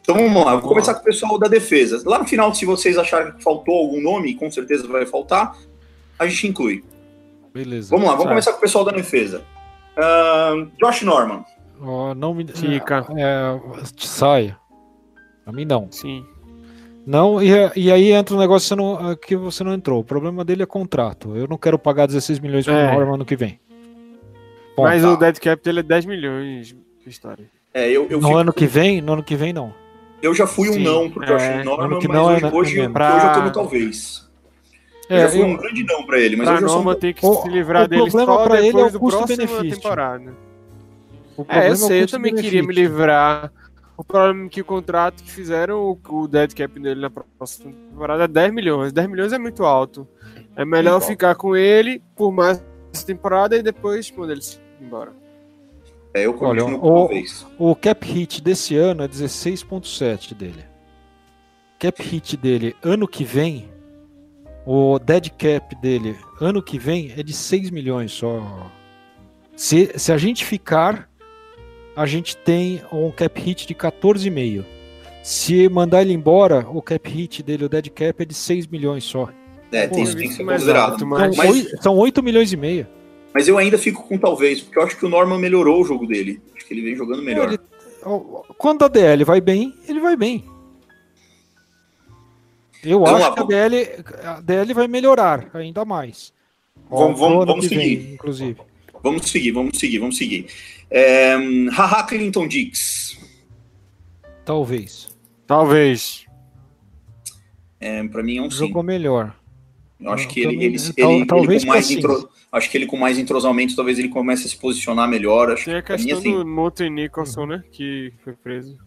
Então vamos lá, vou começar com o pessoal da defesa. Lá no final, se vocês acharem que faltou algum nome, com certeza vai faltar, a gente inclui. Beleza. Vamos lá, vamos começar com o pessoal da defesa. Ahn, Josh Norman. Ó, não me. Fica. É, saia. Pra mim não. Sim. Não, e, e aí entra um negócio que você não- ah, que você não entrou. O problema dele é contrato. Eu não quero pagar 16 milhões por É. hora no ano que vem. Bom, Mas tá. o dead cap dele é 10 milhões história. É, eu, eu, no fico- ano que vem, no ano que vem não. Eu já fui um Sim, não pro Josh é, Norman, que mas não é hoje, na- hoje, é hoje pra- eu tô no talvez. Eu É, já fui eu- um grande não pra ele, mas pra hoje eu sou um Norma tem que o- se livrar o dele problema só pra ele é depois o custo-benefício. temporada. o É, problema eu sei, eu também queria me livrar. O problema é que o contrato que fizeram, o, o dead cap dele na próxima temporada é 10 milhões. 10 milhões é muito alto. É melhor alto. ficar com ele por mais temporada e depois mandar ele se embora. É, eu Olha, o- talvez. O cap hit desse ano é 16.7 dele. Cap hit dele ano que vem, o dead cap dele ano que vem é de 6 milhões só. Se, se a gente ficar, a gente tem um cap hit de 14,5. Se mandar ele embora, o cap hit dele, o dead cap é de 6 milhões só. É, tem Pô, isso tem que isso ser mais considerado. alto, São, mas- são 8 milhões e meio. Mas eu ainda fico com talvez, porque eu acho que o Norman melhorou o jogo dele. Acho que ele vem jogando melhor. Ele- ó, Quando a DL vai bem, ele vai bem. Eu Vamos acho lá, que a DL, a DL vai melhorar ainda mais. Vamos- vamos- vamos que vem, seguir. inclusive. Vamos seguir, vamos seguir, vamos seguir. É, Haha Clinton Dix. Talvez. Talvez. É, pra mim é um sim. Jogou melhor. Eu acho que ele, ele, tal- ele- ele com mais intro- acho que ele com mais entrosamento, talvez ele comece a se posicionar melhor. Acho Tem a questão assim, do Moten Nicholson, né? Que foi preso.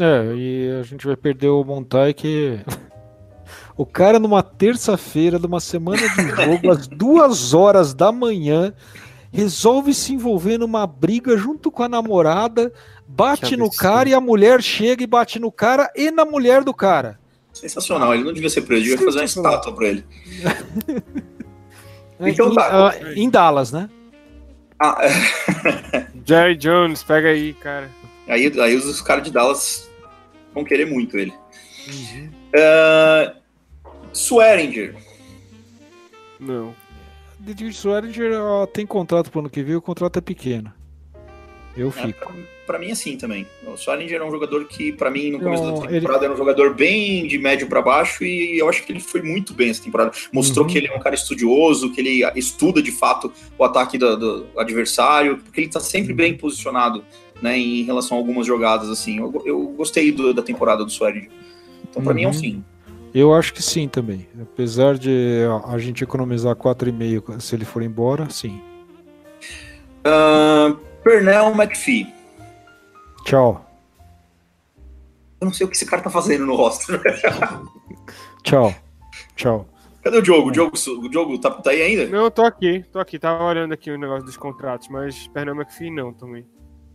É, e a gente vai perder o Montai que. O cara numa terça-feira, numa semana de jogo, às duas horas da manhã, resolve se envolver numa briga junto com a namorada, bate no cara e a mulher chega e bate no cara e na mulher do cara. Sensacional. Ele não devia ser preso, devia fazer uma estátua pra ele. É, Então em, tá. ah, em Dallas, né? Ah, é, Jerry Jones, pega aí, cara. aí, aí os, os caras de Dallas vão querer muito ele. Uhum. Uh, Swearinger. Não. Didi Swearinger ó, tem contrato pro ano que vem, o contrato é pequeno. Eu É, fico. pra, pra mim, assim também. O Swearinger é um jogador que, pra mim, no começo Não, da temporada, era um jogador bem de médio pra baixo e eu acho que ele foi muito bem essa temporada. Mostrou Uhum. que ele é um cara estudioso, que ele estuda de fato o ataque do, do adversário, porque ele tá sempre bem posicionado né, em relação a algumas jogadas. assim. Eu, eu gostei do- da temporada do Swearinger. Então, pra mim, é um Uhum. sim. Eu acho que sim também. Apesar de a gente economizar 4,5 se ele for embora, sim. Uh, Pernell McPhee. Tchau. Eu não sei o que esse cara tá fazendo no roster. Tchau. Tchau. Cadê o Diogo? O Diogo, o Diogo tá, tá aí ainda? Não, eu tô aqui, tô aqui. Tava olhando aqui o negócio dos contratos, mas Pernambuco McPhee não também.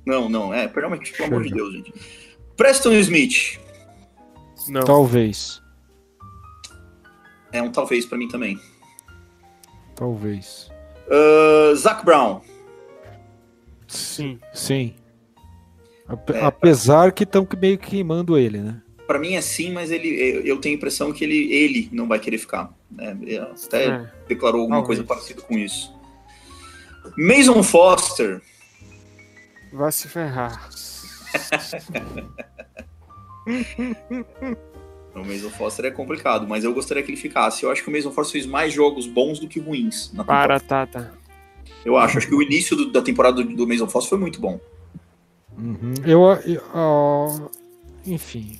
Não, não, é, perdão, mas pelo amor de Deus, gente. Preston Smith. Não. Talvez. É um talvez pra mim também. Talvez. Uh, Zach Brown. Sim. Sim. É. Apesar que estão meio queimando ele, né? Pra mim é sim, mas ele, eu- tenho a impressão que ele, ele não vai querer ficar. né? Até É. declarou alguma Talvez. coisa parecida com isso. Mason Foster. Vai se ferrar. O Mason Foster é complicado, mas eu gostaria que ele ficasse. Eu acho que o Mason Foster fez mais jogos bons do que ruins na temporada. Para, Tata. Eu acho. Acho que o início do- da temporada do, do Mason Foster foi muito bom. Uhum. Eu, eu- ó, enfim.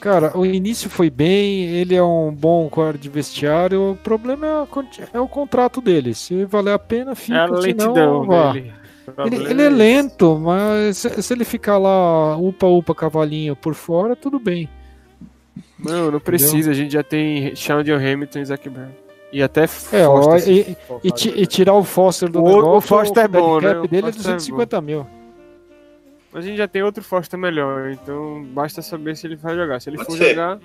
Cara, o início foi bem, ele é um bom guarda de vestiário. O problema é, a é o contrato dele. Se valer a pena, fica. É a senão, lentidão vá. dele. Ele, ele é esse. lento, mas se, se ele ficar lá, upa-upa cavalinho por fora, tudo bem. Não, não precisa. A gente já tem Sean John Hamilton e Zac Brown. E até É, ó, e, e, e tirar o Foster do O- o negócio, Foster é dead bom, né? cap O dele é Foster é 250 mil. Mas a gente já tem outro Foster melhor, então basta saber se ele vai jogar. Se ele Pode for ser. jogar,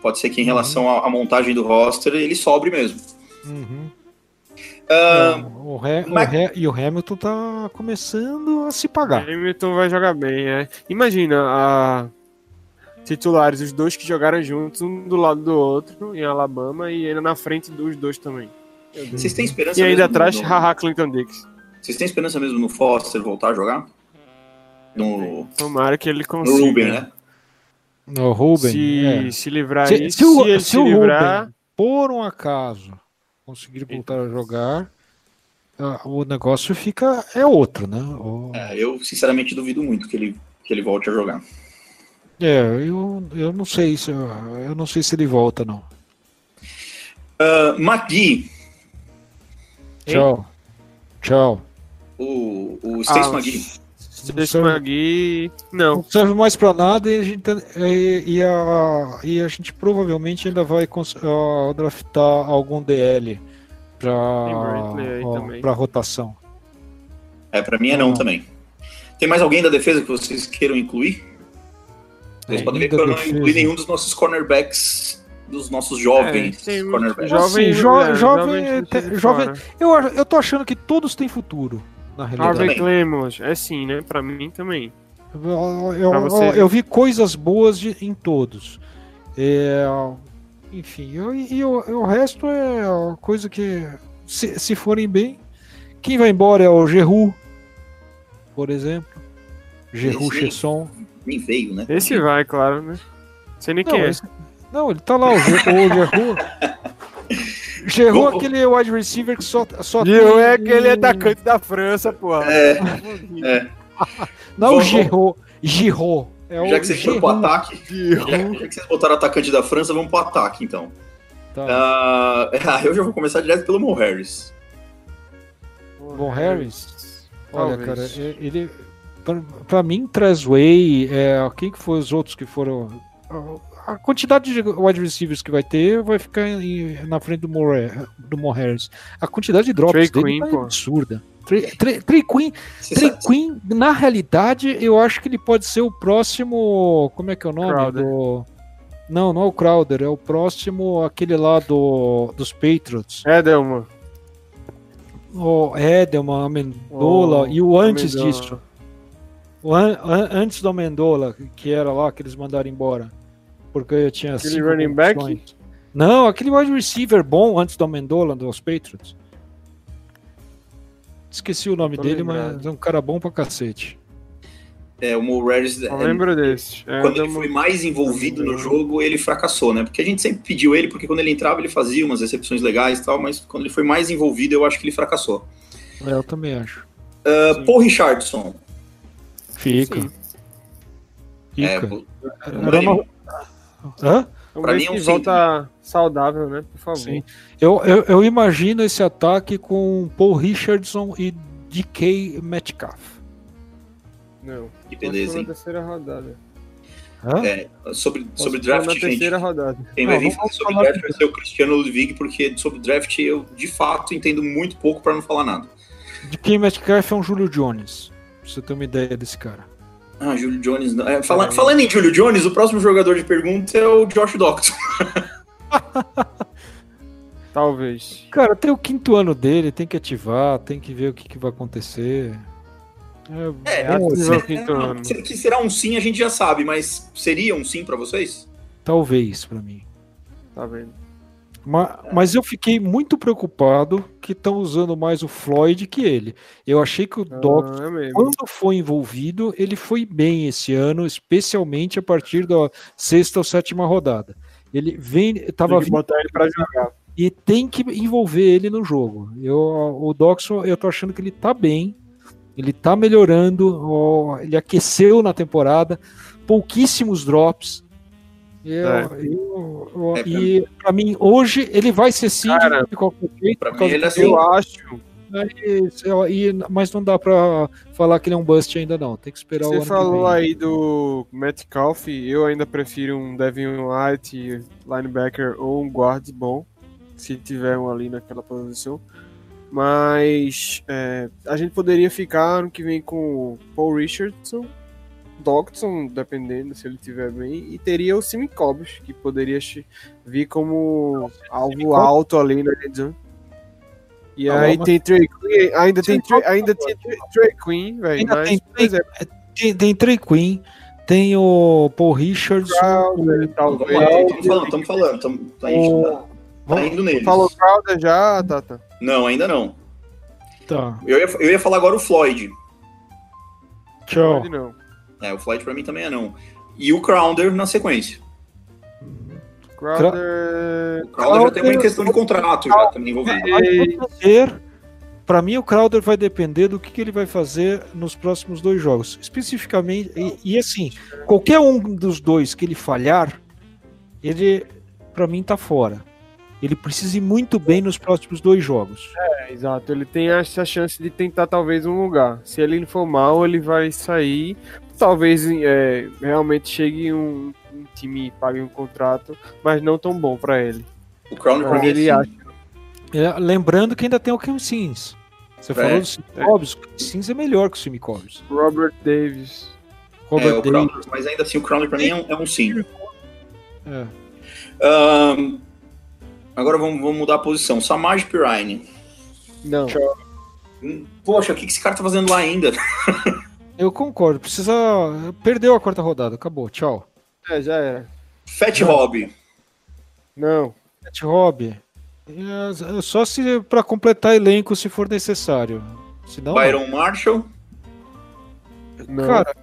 Pode ser que em relação à, montagem do roster, ele sobre mesmo. Uhum. Ah, o o mas- Re- e o Hamilton tá começando a se pagar. Hamilton vai jogar bem, né? Imagina a titulares, os dois que jogaram juntos, um do lado do outro, em Alabama, e ele na frente dos dois também. Vocês têm esperança E ainda mesmo atrás, no- haha, Clinton Dix. Vocês têm esperança mesmo no Foster voltar a jogar? No, Tomara que ele no consiga. Ruben, né? O Ruben. Se, é. se livrar Se- aí, se se, o- ele se se, o livrar, Ruben, por um acaso, conseguir voltar a jogar, ah, o negócio fica. É outro, né? O- É, eu sinceramente duvido muito que ele, que ele volte a jogar. É, eu, eu não sei se eu, eu não sei se ele volta, não. Uh, Hein? Tchau. Tchau. o, o Stacy Ah, McGee. Stacy McGee, não. Não serve mais pra nada e a gente, e, e a, e a gente provavelmente ainda vai ah, draftar algum DL também. pra rotação. É, pra mim é não Não. também. Tem mais alguém da defesa que vocês queiram incluir? Vocês É, podem ver que eu não incluí nenhum dos nossos cornerbacks, dos nossos jovens É, cornerbacks. jovem, Assim, jo- é, jovem- jovem, te- jovem-. Eu, eu tô achando que todos têm futuro, na realidade. Harvey. Clemons, é sim, né? Pra mim também. Eu, eu- eu- vi coisas boas de- em todos. É, enfim, eu- e o, o resto é coisa que se, se forem bem. Quem vai embora é o Geru, por exemplo. Geru Chesson. Nem veio, né? Esse vai, claro, né? Sei nem Não, quem é. esse- não, ele tá lá, o, Ge- o Geru. Geru é aquele wide receiver que só, só é tem- aquele atacante da França, porra. É, é. Não é o Vamos- Giro, Giro. É Já que vocês foram pro ataque, já, já que vocês botaram atacante da França, vamos pro ataque, então. Tá. Ah, eu já vou começar direto pelo Mo Harris. Bom, Harris. Olha, Talvez. cara, é- ele. Pra, pra mim, Trasway, é, quem que foi os outros que foram. A quantidade de wide receivers que vai ter vai ficar em- na frente do Mo, do Mo Harris. A quantidade de drops Trey dele Queen, tá pô. absurda. Trey, Trey, Trey Queen, Trey Queen, na realidade, eu acho que ele pode ser o próximo. Como é que é o nome? Crowder. Do... Não, não é o Crowder, é o próximo, aquele lá do, dos Patriots. É, Delma. O Edelman, Amendola O e o antes Amendola. disso. An- an- antes do Amendola, que era lá que eles mandaram embora. Porque eu tinha Aquele cinco running back? Não, aquele wide receiver bom antes do Amendola, dos Patriots. Esqueci o nome Tô dele, lembrado. mas é um cara bom pra cacete. É, o Mo Harris, Não é, lembro desse. É, quando ele foi mais envolvido no jogo, ele fracassou, né? Porque a gente sempre pediu ele, porque quando ele entrava ele fazia umas recepções legais e tal, mas quando ele foi mais envolvido, eu acho que ele fracassou. É, eu também acho. Uh. Paul Richardson. Fica. Sim. É, Fica. pô, Era uma- Hã? Vamos Pra ver mim é um volta saudável, né? Por favor. Sim. Eu, eu, eu imagino esse ataque com Paul Richardson e DK Metcalf. Não. que beleza, hein? terceira rodada. Hã? É, sobre, sobre Posso draft, na gente, terceira rodada. quem vai vir falar sobre draft vai ser o Cristiano Ludwig, porque sobre draft eu, de fato, entendo muito pouco para não falar nada. DK Metcalf é um Julio Jones. Você ter uma ideia desse cara. Ah, Julio Jones. não- é, fala- falando em Julio Jones, o próximo jogador de pergunta é o Josh Docton. Talvez. Cara, tem o quinto ano dele, tem que ativar, tem que ver o que, que vai acontecer. É, É, assim, É, ano. se- que será um sim, a gente já sabe, mas seria um sim para vocês? talvez pra mim. Tá vendo? Ma- Mas, eu fiquei muito preocupado que estão usando mais o Floyd que ele. Eu achei que o Doc, Ah, é quando foi envolvido, ele foi bem esse ano, especialmente a partir da sexta ou sétima rodada. Ele vem, tava Tem que botar ele pra jogar. e tem que envolver ele no jogo. Eu, o Doxon, eu tô achando que ele tá bem, ele tá melhorando, ele aqueceu na temporada, pouquíssimos drops. Eu- É. eu- eu- É, e pra mim, hoje, ele vai ser sim Cara, de qualquer jeito. pra mim, ele é assim. Eu acho. mas, eu- e- mas não dá pra falar que ele é um bust ainda, não. Tem que esperar o Você ano que falou aí do Metcalf, eu ainda prefiro um Devin White, linebacker ou um guard bom, se tiver um ali naquela posição. Mas é, a gente poderia ficar ano que vem com o Paul Richardson, Dodson, dependendo se ele estiver bem, e teria o Simi Cobbs, que poderia vir como alvo Cobbs- alto ali na red zone. E aí mas- tem Trey Queen, ainda tem, ainda tem Trey- Trey Queen, velho, tem exemplo, Tem, tem Trey Queen, tem o Paul Richardson. Crowder, Estamos talvez. falando, estamos falando. Tá, indo, tá, indo neles. Falou Crowder já, Tata? Não, ainda não. Tá, Eu ia, eu ia falar agora o Floyd. tchau. Pode não. É, o Floyd pra mim também é não. E o Crowder na sequência. Crowder. O Crowder já tem uma Crowder- questão de contrato já também envolvido. Para mim, o Crowder vai depender do que, que ele vai fazer nos próximos dois jogos. Especificamente, e, e assim, qualquer um dos dois que ele falhar, ele, para mim, tá fora. Ele precisa ir muito bem nos próximos dois jogos. É, exato, ele tem essa chance de tentar talvez um lugar. Se ele for mal, ele vai sair. Talvez é, realmente chegue um, um time e pague um contrato, mas não tão bom pra ele. O Crowder pra ele é acha. É, lembrando que ainda tem o Kim Sims. Você É, falou do Sim é. Cobbs, o Kim Sims é melhor que o Sim Cobbs. Robert Davis. Robert É, Davis. Mas ainda assim o Crowder pra mim é um, é um sim. É. Ahn, agora vamos, vamos mudar a posição. Samaj Pirine. Não. Poxa, o que que esse cara tá fazendo lá ainda? Eu concordo. Precisa. Perdeu a quarta rodada. Acabou. Tchau. É, já era. Fat Hobby. Não. Matt Robb. É, só se para completar elenco se for necessário. Senão, Byron Marshall. Não. cara,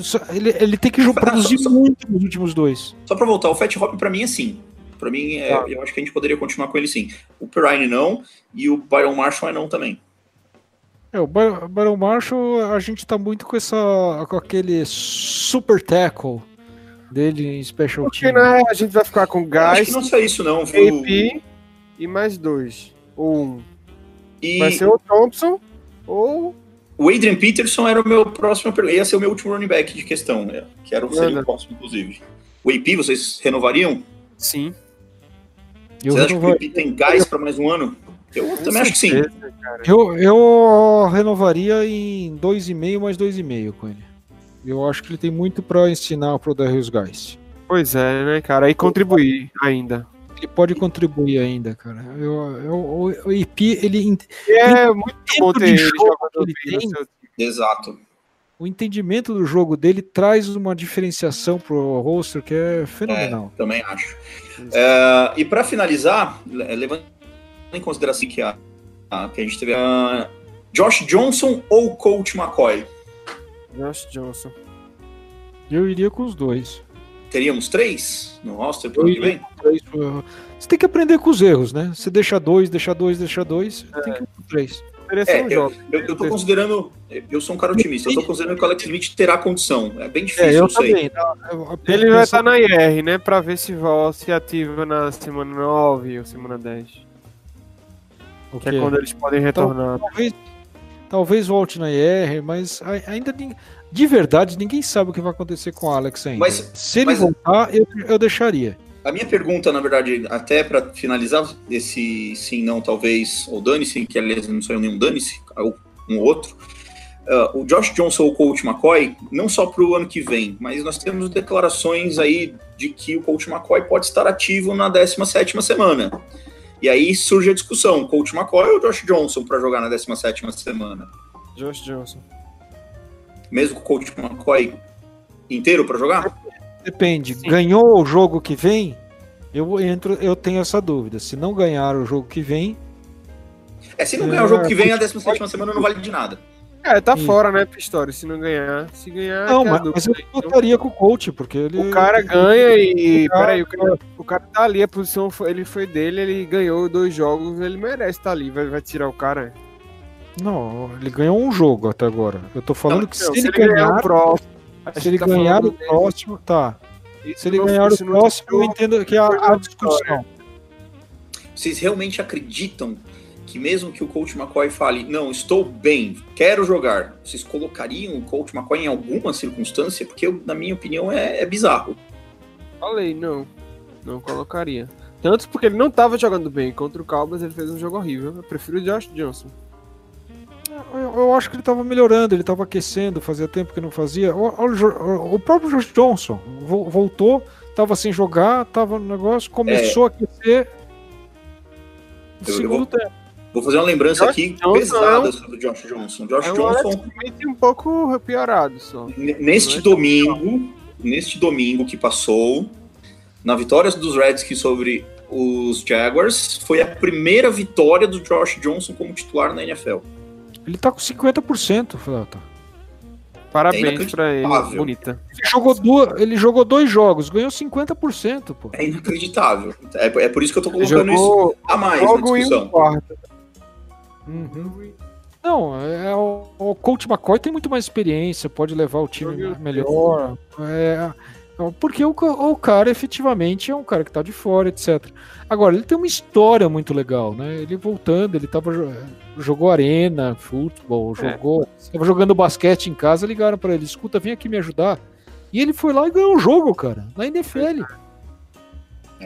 só- ele, ele tem que jo- produzir só- muito nos últimos dois. Só pra voltar, o Fat Hop pra mim é sim. Pra mim, é- Tá. eu acho que a gente poderia continuar com ele sim. O Perrine não, e o Byron Marshall é não também. É, o Bar- Baron Marshall, a gente tá muito com essa com aquele super tackle dele em special Porque team. né, a gente vai ficar com acho que não é só isso não, viu? AP e mais dois. Ou um. E Vai ser o Thompson ou o Adrian Peterson era o meu próximo, ia ser o meu último running back de questão, né? que era, seria Manda. o próximo, inclusive. O AP, vocês renovariam? sim. Eu, Vocês acham que o AP tem gás pra mais um ano? Eu também acho que sim. eu, eu renovaria em 2,5 mais 2,5 com ele. Eu acho que ele tem muito pra ensinar pro Darius Guys. Pois é, né, cara? E contribuir ainda. Ele pode contribuir ainda, cara. Eu, eu, o, o IP, ele, é muito bom ter de ele ele no tem. seu Exato. o entendimento do jogo dele traz uma diferenciação pro roster que é fenomenal. Também acho. É, e para finalizar, le- levando em consideração que a, a- que a gente teve a Josh Johnson ou Coach McCoy? Josh Johnson. Eu iria com os dois. Teríamos três no roster pro ano que vem? Três, Você tem que aprender com os erros, né? Você deixa dois, deixa dois, deixa dois, tem que ir com três. É, um eu, eu, eu tô considerando, eu sou um cara otimista, eu tô considerando que o Alex Smith terá condição. É bem difícil, É, eu, eu sei. tá? Ele vai estar na IR, né? Pra ver se volta, se ativa na semana 9 ou semana 10. O Que quê? é quando eles podem retornar. Talvez, talvez volte na IR, mas ainda de verdade ninguém sabe o que vai acontecer com o Alex ainda. Mas- Se ele mas- voltar, eu, eu deixaria. A minha pergunta, na verdade, até para finalizar esse sim, não, talvez, ou dane-se, que aliás não saiu nenhum dane-se, ou um outro. ah, o Josh Johnson ou o Coach McCoy, não só para o ano que vem, mas nós temos declarações aí de que o Coach McCoy pode estar ativo na 17ª semana. E aí surge a discussão, Coach McCoy ou Josh Johnson para jogar na 17ª semana? Josh Johnson. Mesmo com o Coach McCoy inteiro para jogar? Depende. Sim. Ganhou o jogo que vem? Eu entro, eu tenho essa dúvida. Se não ganhar o jogo que vem, É, se não ganhar o jogo que vem, a 17ª semana não vale de nada. É, tá Sim. fora, né, Pistori? Se não ganhar. Se ganhar. não, que é mas, mas eu né? Então, votaria com o coach, porque ele. O cara ganha e. o cara- Peraí, o cara, o cara tá ali, a posição foi, ele foi dele, ele ganhou dois jogos, ele merece estar ali. Vai, vai tirar o cara. Não, ele ganhou um jogo até agora. Eu tô falando Não, que Não, se, ele ganhar, o próximo. se ele tá ganhar o dele, próximo, tá. isso Se ele não- ganhar o próximo, eu entendo que é a, a discussão. Vocês realmente acreditam que mesmo que o coach McCoy fale, não, estou bem, quero jogar, vocês colocariam o coach McCoy em alguma circunstância? Porque, eu, na minha opinião, é, é bizarro. Falei, não. Não colocaria. Tanto porque ele não tava jogando bem. Contra o Cowboys ele fez um jogo horrível. Eu prefiro o Josh Johnson. Eu, eu acho que ele tava melhorando, ele tava aquecendo, fazia tempo que não fazia. O, o o próprio Josh Johnson vo- voltou, tava sem jogar, tava no negócio, começou a aquecer. No Eu- eu segundo tempo. Vou fazer uma lembrança Josh aqui Johnson pesada sobre o Josh Johnson. Josh É um Johnson, um pouco piorado só. neste é domingo, neste domingo que passou, na vitória dos Redskins sobre os Jaguars, foi a primeira vitória do Josh Johnson como titular na NFL. Ele tá com 50%, Flauta. Parabéns pra ele. Bonita. Ele jogou, duas, ele jogou dois jogos, ganhou 50%, pô. É inacreditável. É, é por isso que eu tô colocando isso jogou a mais na discussão. um quarto. Uhum. Não, é, o, o coach McCoy tem muito mais experiência, pode levar o time melhor. É, porque o, o cara efetivamente é um cara que tá de fora, etc. Agora, ele tem uma história muito legal, né? Ele voltando, ele tava, jo- jogou arena, futebol, É. jogou. Tava jogando basquete em casa, ligaram pra ele: escuta, vem aqui me ajudar. E ele foi lá e ganhou o jogo, cara, na NFL.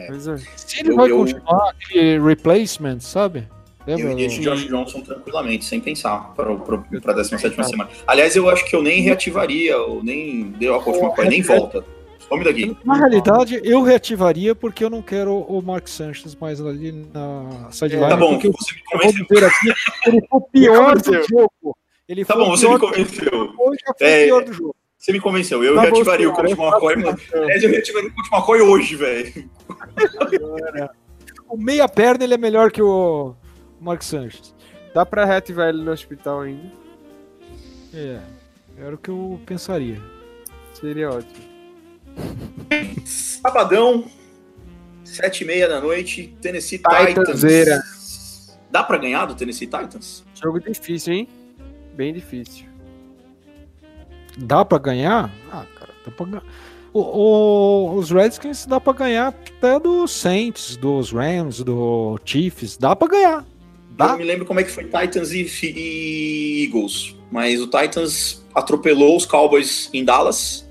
Pois é. Se ele Eu- vai eu- continuar aquele replacement, sabe? Eu iria de Josh Johnson tranquilamente, sem pensar, para a 17 semana. Aliás, eu acho que eu nem reativaria, ou nem deu a coach McCoy, nem volta. Some daqui. Na realidade, eu reativaria porque eu não quero o Mark Sanchez mais ali na sideline. Tá bom, porque você me convenceu. aqui, ele foi o pior do jogo. Ele Tá foi bom, o você me convenceu. já foi É, o pior do jogo. Você me convenceu. Eu Tá bom, reativaria o senhora, coach McCoy, mas. Aliás, eu reativaria o coach McCoy hoje, velho. com meia perna ele é melhor que o Mark Sanchez. Dá pra reativar ele no hospital ainda. É, era o que eu pensaria. Seria ótimo. Sabadão, sete e meia da noite, Tennessee. Titans. Dá pra ganhar do Tennessee Titans? Jogo difícil, hein? Bem difícil. Dá pra ganhar? Ah, cara, dá pra ganhar. O- o- os Redskins dá pra ganhar até dos Saints, dos Rams, do Chiefs. Dá pra ganhar. Eu Dá? não me lembro como é que foi Titans e, e Eagles, mas o Titans atropelou os Cowboys em Dallas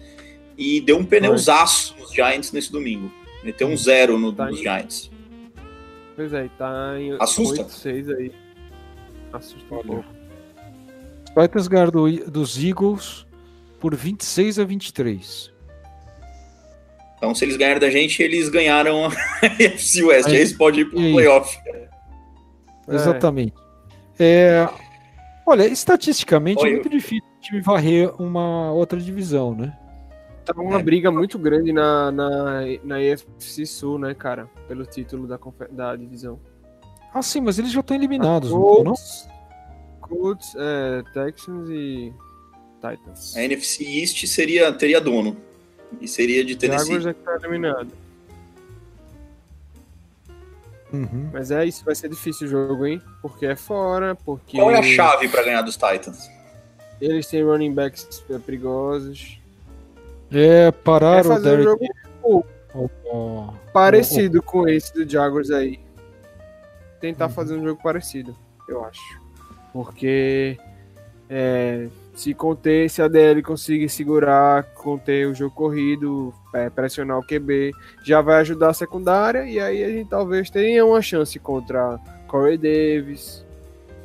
e deu um pneuzaço nos Giants nesse domingo. Meteu um zero no, Tá nos. Giants. Pois é, tá em Assusta? 8-6 aí. Assusta um pouco. Os Titans ganharam do- dos Eagles por 26 a 23. Então, se eles ganharem da gente, eles ganharam a FC West. Aí- Aí eles podem ir pro e aí? É. Exatamente. É, olha, estatisticamente Olha, é muito difícil o time varrer uma outra divisão, né? Tá uma É. briga muito grande na, na, na EFC Sul, né, cara? Pelo título da, da divisão. Ah, sim, mas eles já estão eliminados, não estão, não? Colts, Colts, é, Texans e Titans. A NFC East seria, teria dono. E seria de Tennessee. Jaguars é que tá eliminado. Uhum. Mas é isso, vai ser difícil o jogo, hein? Porque é fora, porque Qual é a chave pra ganhar dos Titans? eles têm running backs perigosos. É parar É o fazer um jogo o- o- parecido com esse do Jaguars aí. Tentar Uhum. fazer um jogo parecido, eu acho. Porque é, se conter, se a DL conseguir segurar, conter o jogo corrido, é, pressionar o QB, já vai ajudar a secundária e aí a gente talvez tenha uma chance contra Corey Davis,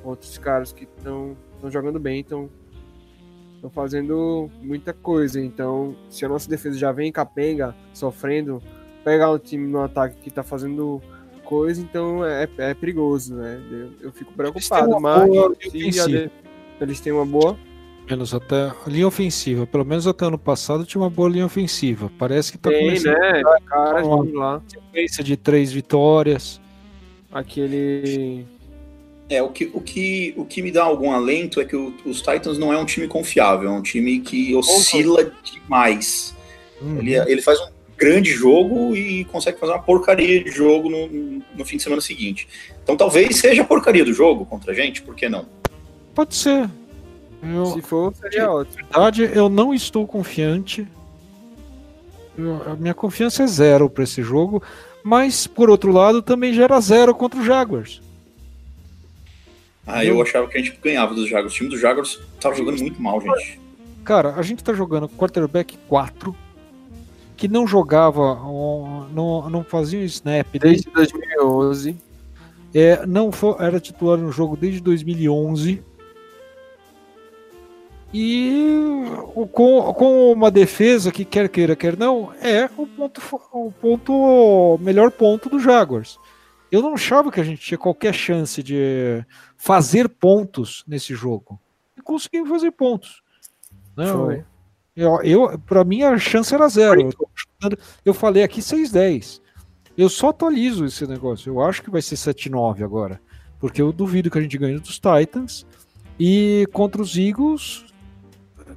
outros caras que estão jogando bem, estão fazendo muita coisa. Então, se a nossa defesa já vem capenga, sofrendo, pegar um time no ataque que tá fazendo coisa, então é, é perigoso, né? Eu, eu fico preocupado, mas boa eles têm uma boa. Menos até a linha ofensiva. Pelo menos até ano passado tinha uma boa linha ofensiva. Parece que tá Tem, começando né? Caras, uma- vamos lá. uma sequência de três vitórias. Aquele. É, o que, o que, o que me dá algum alento é que o- os Titans não é um time confiável, é um time que oscila demais. Uhum. Ele, ele faz um grande jogo e consegue fazer uma porcaria de jogo no, no fim de semana seguinte. Então talvez seja a porcaria do jogo contra a gente, por que não? Pode ser. Eu, Se for, seria ótimo. verdade, eu não estou confiante. Eu- a minha confiança é zero para esse jogo. Mas, por outro lado, também gera zero contra os Jaguars. Ah, eu achava que a gente ganhava dos Jaguars. O time dos Jaguars tava jogando muito mal, gente. Cara, a gente tá jogando quarterback 4, que não jogava, não, não fazia um snap desde, Desde 2011. é, não era titular no jogo desde 2011. E com, com uma defesa que quer queira, quer não, é o ponto, o ponto o melhor ponto do Jaguars. Eu não achava que a gente tinha qualquer chance de fazer pontos nesse jogo. E conseguimos fazer pontos. Né? Foi. Eu, eu, para mim a chance era zero. Eu, eu falei aqui 6-10. Eu só atualizo esse negócio. Eu acho que vai ser 7-9 agora. Porque eu duvido que a gente ganhe dos Titans. E contra os Eagles,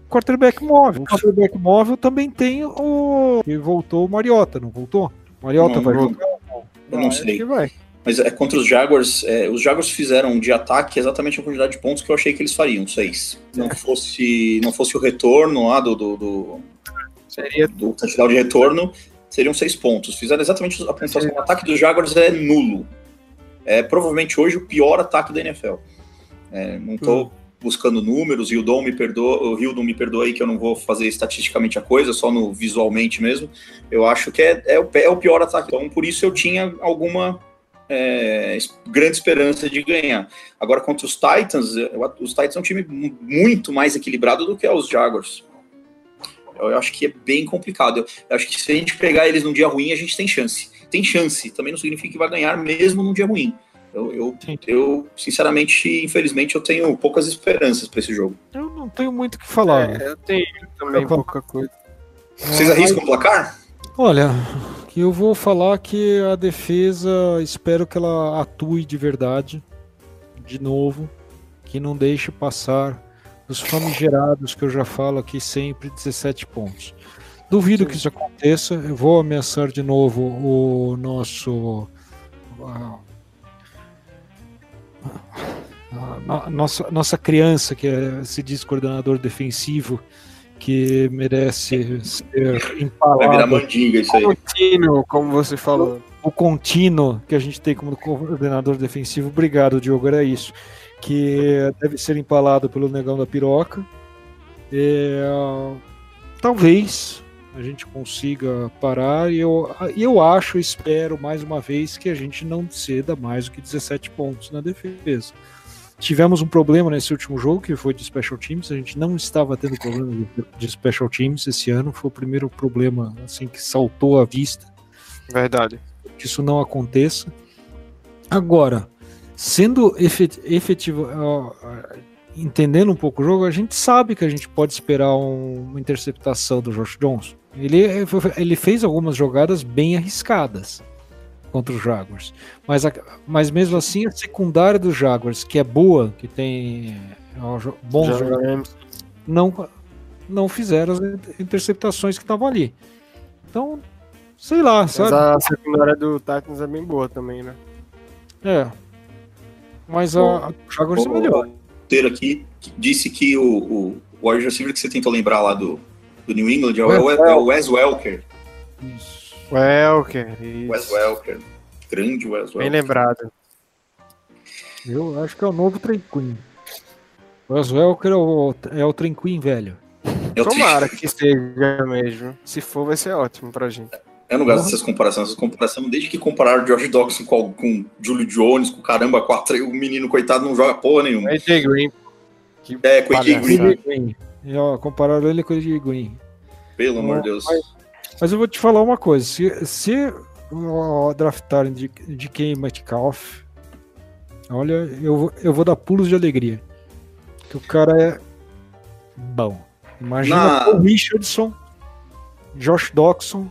quarterback móvel. Quarterback móvel também tem o. E voltou o Mariota, não voltou? Mariota Não, vai não. jogar? Eu não Acho sei. que vai. Mas é contra os Jaguars. é, os Jaguars fizeram de ataque exatamente a quantidade de pontos que eu achei que eles fariam, seis. Não fosse, não fosse o retorno lá do, do, do, Seria do touchdown de retorno, seriam seis pontos. Fizeram exatamente a pontuação. O ataque dos Jaguars é nulo. É provavelmente hoje o pior ataque da NFL. É, não tô buscando números, e o Dom me perdoa, o Hildon me perdoa aí que eu não vou fazer estatisticamente a coisa, só no visualmente mesmo. Eu acho que é, é, o, é o pior ataque. Então, por isso eu tinha alguma é, grande esperança de ganhar. Agora, contra os Titans, os Titans são um time mu- muito mais equilibrado do que os Jaguars. Eu, acho que é bem complicado. Eu acho que se a gente pegar eles num dia ruim, a gente tem chance. Tem chance, também não significa que vai ganhar mesmo num dia ruim. Eu, eu, eu, sinceramente, infelizmente, eu tenho poucas esperanças para esse jogo. Eu não tenho muito o que falar. É, eu tenho também Eu- pouca coisa. Vocês arriscam o placar? Olha, Eu vou falar que a defesa, espero que ela atue de verdade, de novo, que não deixe passar os famigerados que eu já falo aqui sempre, 17 pontos. Duvido Sim. que isso aconteça. Eu vou ameaçar de novo o nosso. A- nossa, nossa criança, que é- se diz coordenador defensivo, que merece ser Vai virar empalado. mandinga isso aí. Contínuo, como você falou. O contínuo que a gente tem como coordenador defensivo, obrigado, Diogo, era isso. Que deve ser empalado pelo negão da piroca. É, talvez a gente consiga parar. E eu, eu acho, espero mais uma vez, que a gente não ceda mais do que 17 pontos na defesa. Tivemos um problema nesse último jogo, que foi de Special Teams. A gente não estava tendo problema de, Special Teams esse ano. Foi o primeiro problema assim que saltou à vista Verdade. que isso não aconteça. Agora, sendo efet- efetivo, entendendo um pouco o jogo, a gente sabe que a gente pode esperar um- uma interceptação do Josh Johnson. Ele, ele fez algumas jogadas bem arriscadas contra os Jaguars, mas, a- mas mesmo assim a secundária dos Jaguars, que é boa, que tem ó, jo- bons Já jogadores, não, não fizeram as interceptações que estavam ali. Então, sei lá, Mas sabe? a secundária do Titans é bem boa também, né? É. Mas a, a Jaguars é melhor. roteiro aqui disse que o, o, o receiver que você tentou lembrar lá do, do New England é o, é é Wes Welker. Isso. Welker. Wes Isso. Welker. Grande Wes Bem Welker. lembrado. Eu acho que é o novo Trem Queen. O Wes Welker é o, é o Trem Queen velho. Eu, Tomara que seja mesmo. Se for, vai ser ótimo pra gente. eu não gosto dessas comparações. Essas comparações, desde que compararam o Josh Dawson com, com Julio Jones, com caramba, quatro, o menino coitado não joga porra nenhuma. AJ Green. Que É, com AJ Green. E, ó, compararam ele com o AJ Green. pelo amor de Deus. Mas eu vou te falar uma coisa. Se, se ó, draftarem de, de quem Metcalf, olha, eu, vou- eu vou dar pulos de alegria. Que o cara é bom. Imagina Na- o Richardson, Josh Doxson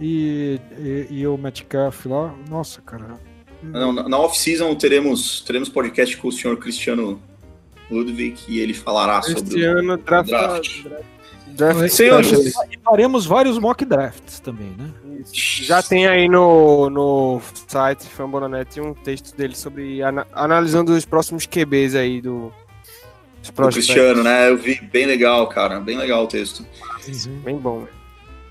e, e, e o Metcalf lá. Nossa, cara. Não, na na off-season teremos, teremos podcast com o senhor Cristiano Ludwig e ele falará sobre Este o ano, draft. draft. draft Senhores. specialist. E faremos vários mock drafts também, né? Já tem aí no, no site Fambonanet um texto dele sobre ana- analisando os próximos QBs aí do do. Cristiano, né? Eu vi, bem legal, cara, bem legal o texto. Bem bom.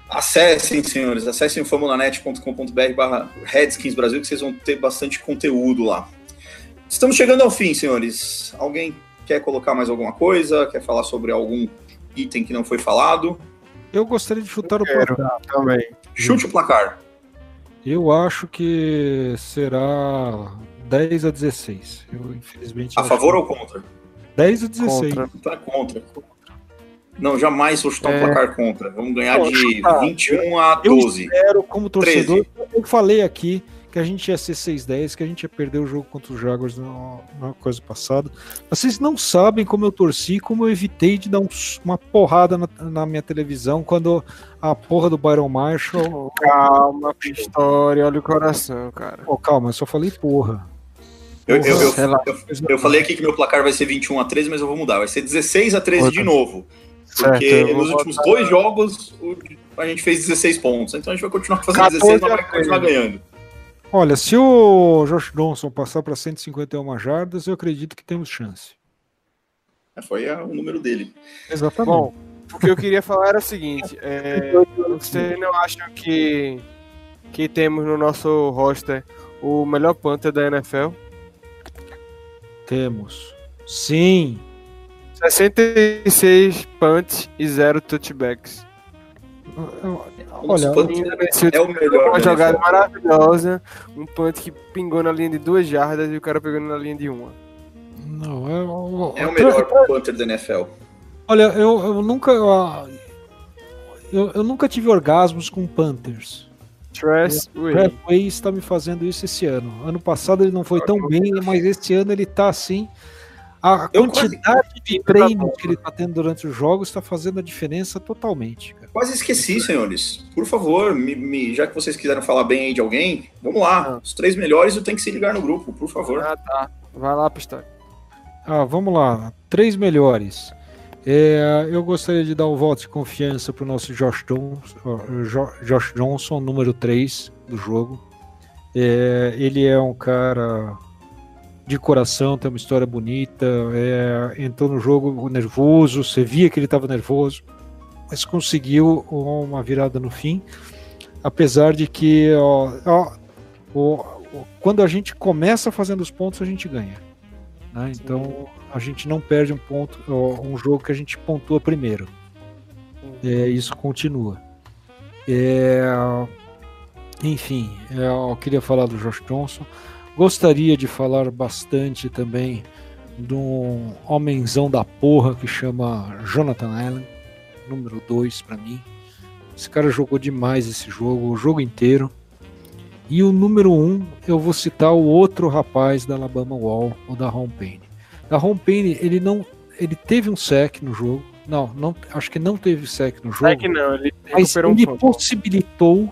Acessem, senhores, acessem o famulanet.com.br barra Redskins Brasil, que vocês vão ter bastante conteúdo lá. Estamos chegando ao fim, senhores. Alguém quer colocar mais alguma coisa? Quer falar sobre algum item que não foi falado? Eu gostaria de chutar o Quero. placar. Também. Chute o placar. Eu acho que será 10 a 16. Eu, infelizmente. A favor que- ou contra? 10 a 16. Contra. Tá contra. Não, jamais vou chutar um É. placar contra. Vamos ganhar Pô, de chutar. 21 a Eu 12. espero, como torcedor, 13. eu falei aqui que a gente ia ser 6-10, que a gente ia perder o jogo contra os Jaguars no- na coisa passada. Vocês não sabem como eu torci, como eu evitei de dar um uma porrada na, na minha televisão quando a porra do Byron Marshall. Calma, história, olha o coração, cara. Oh, calma, eu só falei porra. Eu, eu, eu, eu- eu falei aqui que meu placar vai ser 21 a 13, mas eu vou mudar. Vai ser 16 a 13 de novo. Certo, Porque vou nos últimos botar- dois jogos a gente fez 16 pontos. Então a gente vai continuar fazendo 14 16, mas a vai continuar 13. ganhando. Olha, se o Josh Johnson passar para 151 jardas, eu acredito que temos chance. É, Foi a- o número dele. Exatamente. Bom, o que eu queria falar era o seguinte: é, vocês não acham que, que temos no nosso roster o melhor punter da NFL? temos. Sim. 66 punts e 0 touchbacks. Punter é o melhor. Uma da jogada maravilhosa, um punt que pingou na linha de duas jardas e o cara pegou na linha de uma. não, é, o- É o melhor punter da NFL. Olha, eu, eu nunca. Eu, eu nunca tive orgasmos com Panthers. Tress O Way. Bradway está me fazendo isso esse ano. Ano passado ele não foi tão bem, mas esse ano ele tá assim. A quantidade de treinos que ele tá tendo durante os jogos está fazendo a diferença totalmente, cara. Quase esqueci, senhores. Por favor, me- me- já que vocês quiseram falar bem aí de alguém, vamos lá. Ah. Os três melhores eu tenho que se ligar no grupo, por favor. Ah, tá. Vai lá, Pistori. Ah, vamos lá. Três melhores. É, eu gostaria de dar um voto de confiança para o nosso Josh Johnson, Josh Johnson, número 3 do jogo. É, ele é um cara de coração, tem uma história bonita. é, entrou no jogo nervoso, você via que ele estava nervoso, mas conseguiu uma virada no fim. Apesar de que ó, ó, o- quando a gente começa fazendo os pontos, a gente ganha. né? Então a gente não perde um ponto, ó, um jogo que a gente pontua primeiro. É, isso continua. É, enfim, é, eu queria falar do Josh Johnson. Gostaria de falar bastante também de um homenzão da porra que chama Jonathan Allen, número 2 para mim. Esse cara jogou demais esse jogo, o jogo inteiro. E o número 1, um, eu vou citar o outro rapaz da Alabama Wall, o da Ron Payne. Da Ron Payne, ele não, ele teve um sec no jogo. Não, não, acho que não teve sec no jogo. É que não, ele Mas recuperou um ele ponto. possibilitou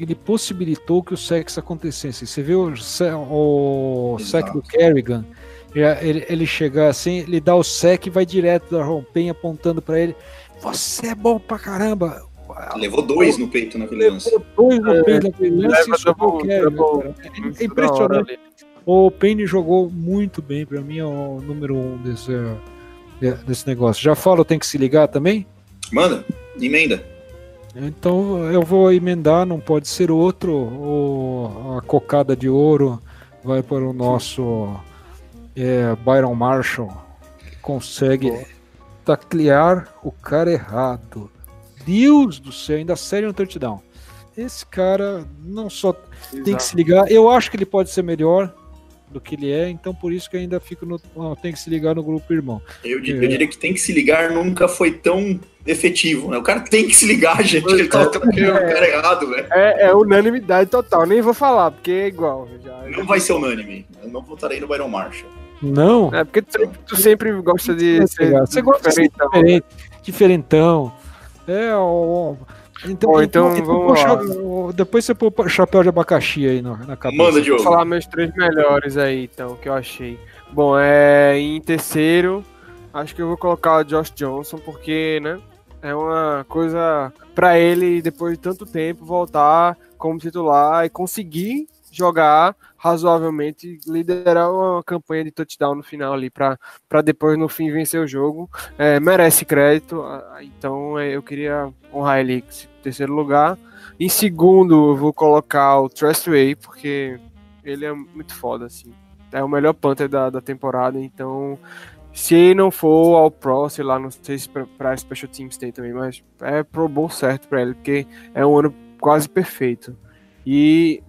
ele possibilitou que o sexo acontecesse. Você viu o, o sec do Kerrigan? Ele, ele chegar assim, ele dá o sec e vai direto da Rompen apontando pra ele. Você é bom pra caramba. Levou dois no peito naquele lance. Levou dois no peito daquele lance e double- cara. É impressionante. O Payne jogou muito bem, pra mim é o número um desse, de- desse negócio. Já falo, tem que se ligar também? Manda, emenda. Então eu vou emendar, não pode ser outro. O, a cocada de ouro vai para o nosso é, Byron Marshall, que consegue taclear o cara errado. Deus do céu, ainda série um touchdown. Esse cara não só tem que se ligar, eu acho que ele pode ser melhor do que ele é, então por isso que ainda fico no. Tem que se ligar no grupo irmão. Eu, di- É. eu diria que tem que se ligar nunca foi tão efetivo, né? O cara tem que se ligar, gente. Ele tava tocando o cara errado, velho. É, é unanimidade total. Nem vou falar, porque é igual. Já, Não vai ser unânime. Eu não votarei no Byron Marshall. Não, É porque tu sempre, tu sempre gosta de ser Você gosta de ser diferentão. diferente, diferentão. É, ó, ó. Então, Bom, então vamos pô, lá. depois você pôr chapéu de abacaxi aí na, na cabeça. Manda, Vou Diogo. falar meus três melhores aí, então, que eu achei. Bom, é em terceiro, acho que eu vou colocar o Josh Johnson, porque, né, é uma coisa pra ele, depois de tanto tempo, voltar como titular e conseguir jogar razoavelmente, liderar uma campanha de touchdown no final ali, pra depois no fim vencer o jogo. É, merece crédito, então é, eu queria honrar ele em terceiro lugar. Em segundo, eu vou colocar o Trustway, porque ele é muito foda, assim. É o melhor punter da, da temporada, então se não for ao Pro, sei lá, não sei se pra Special Teams tem também, mas é Pro Bowl certo pra ele, porque é um ano quase perfeito. E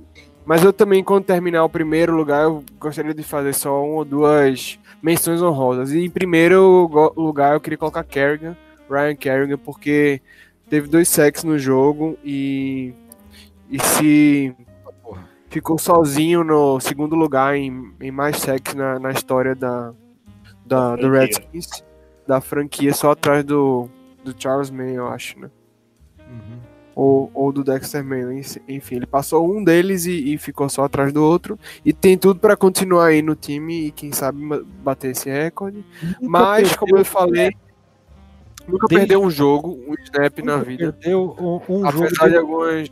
mas eu também, quando terminar o primeiro lugar, eu gostaria de fazer só uma ou duas menções honrosas. E em primeiro lugar, eu queria colocar Kerrigan, Ryan Kerrigan, porque teve dois sacks no jogo e, e se ficou sozinho no segundo lugar em, em mais sacks na, na história da, da, do franquia. Redskins, da franquia, só atrás do, do Charles May, eu acho, né? Uhum. Ou, ou do Dexter Manley, enfim, ele passou um deles e, e ficou só atrás do outro, e tem tudo para continuar aí no time e quem sabe bater esse recorde, mas Nunca como eu falei, nunca Desde- perdeu um jogo, um snap na nunca vida, Perdeu um, um jogo de algumas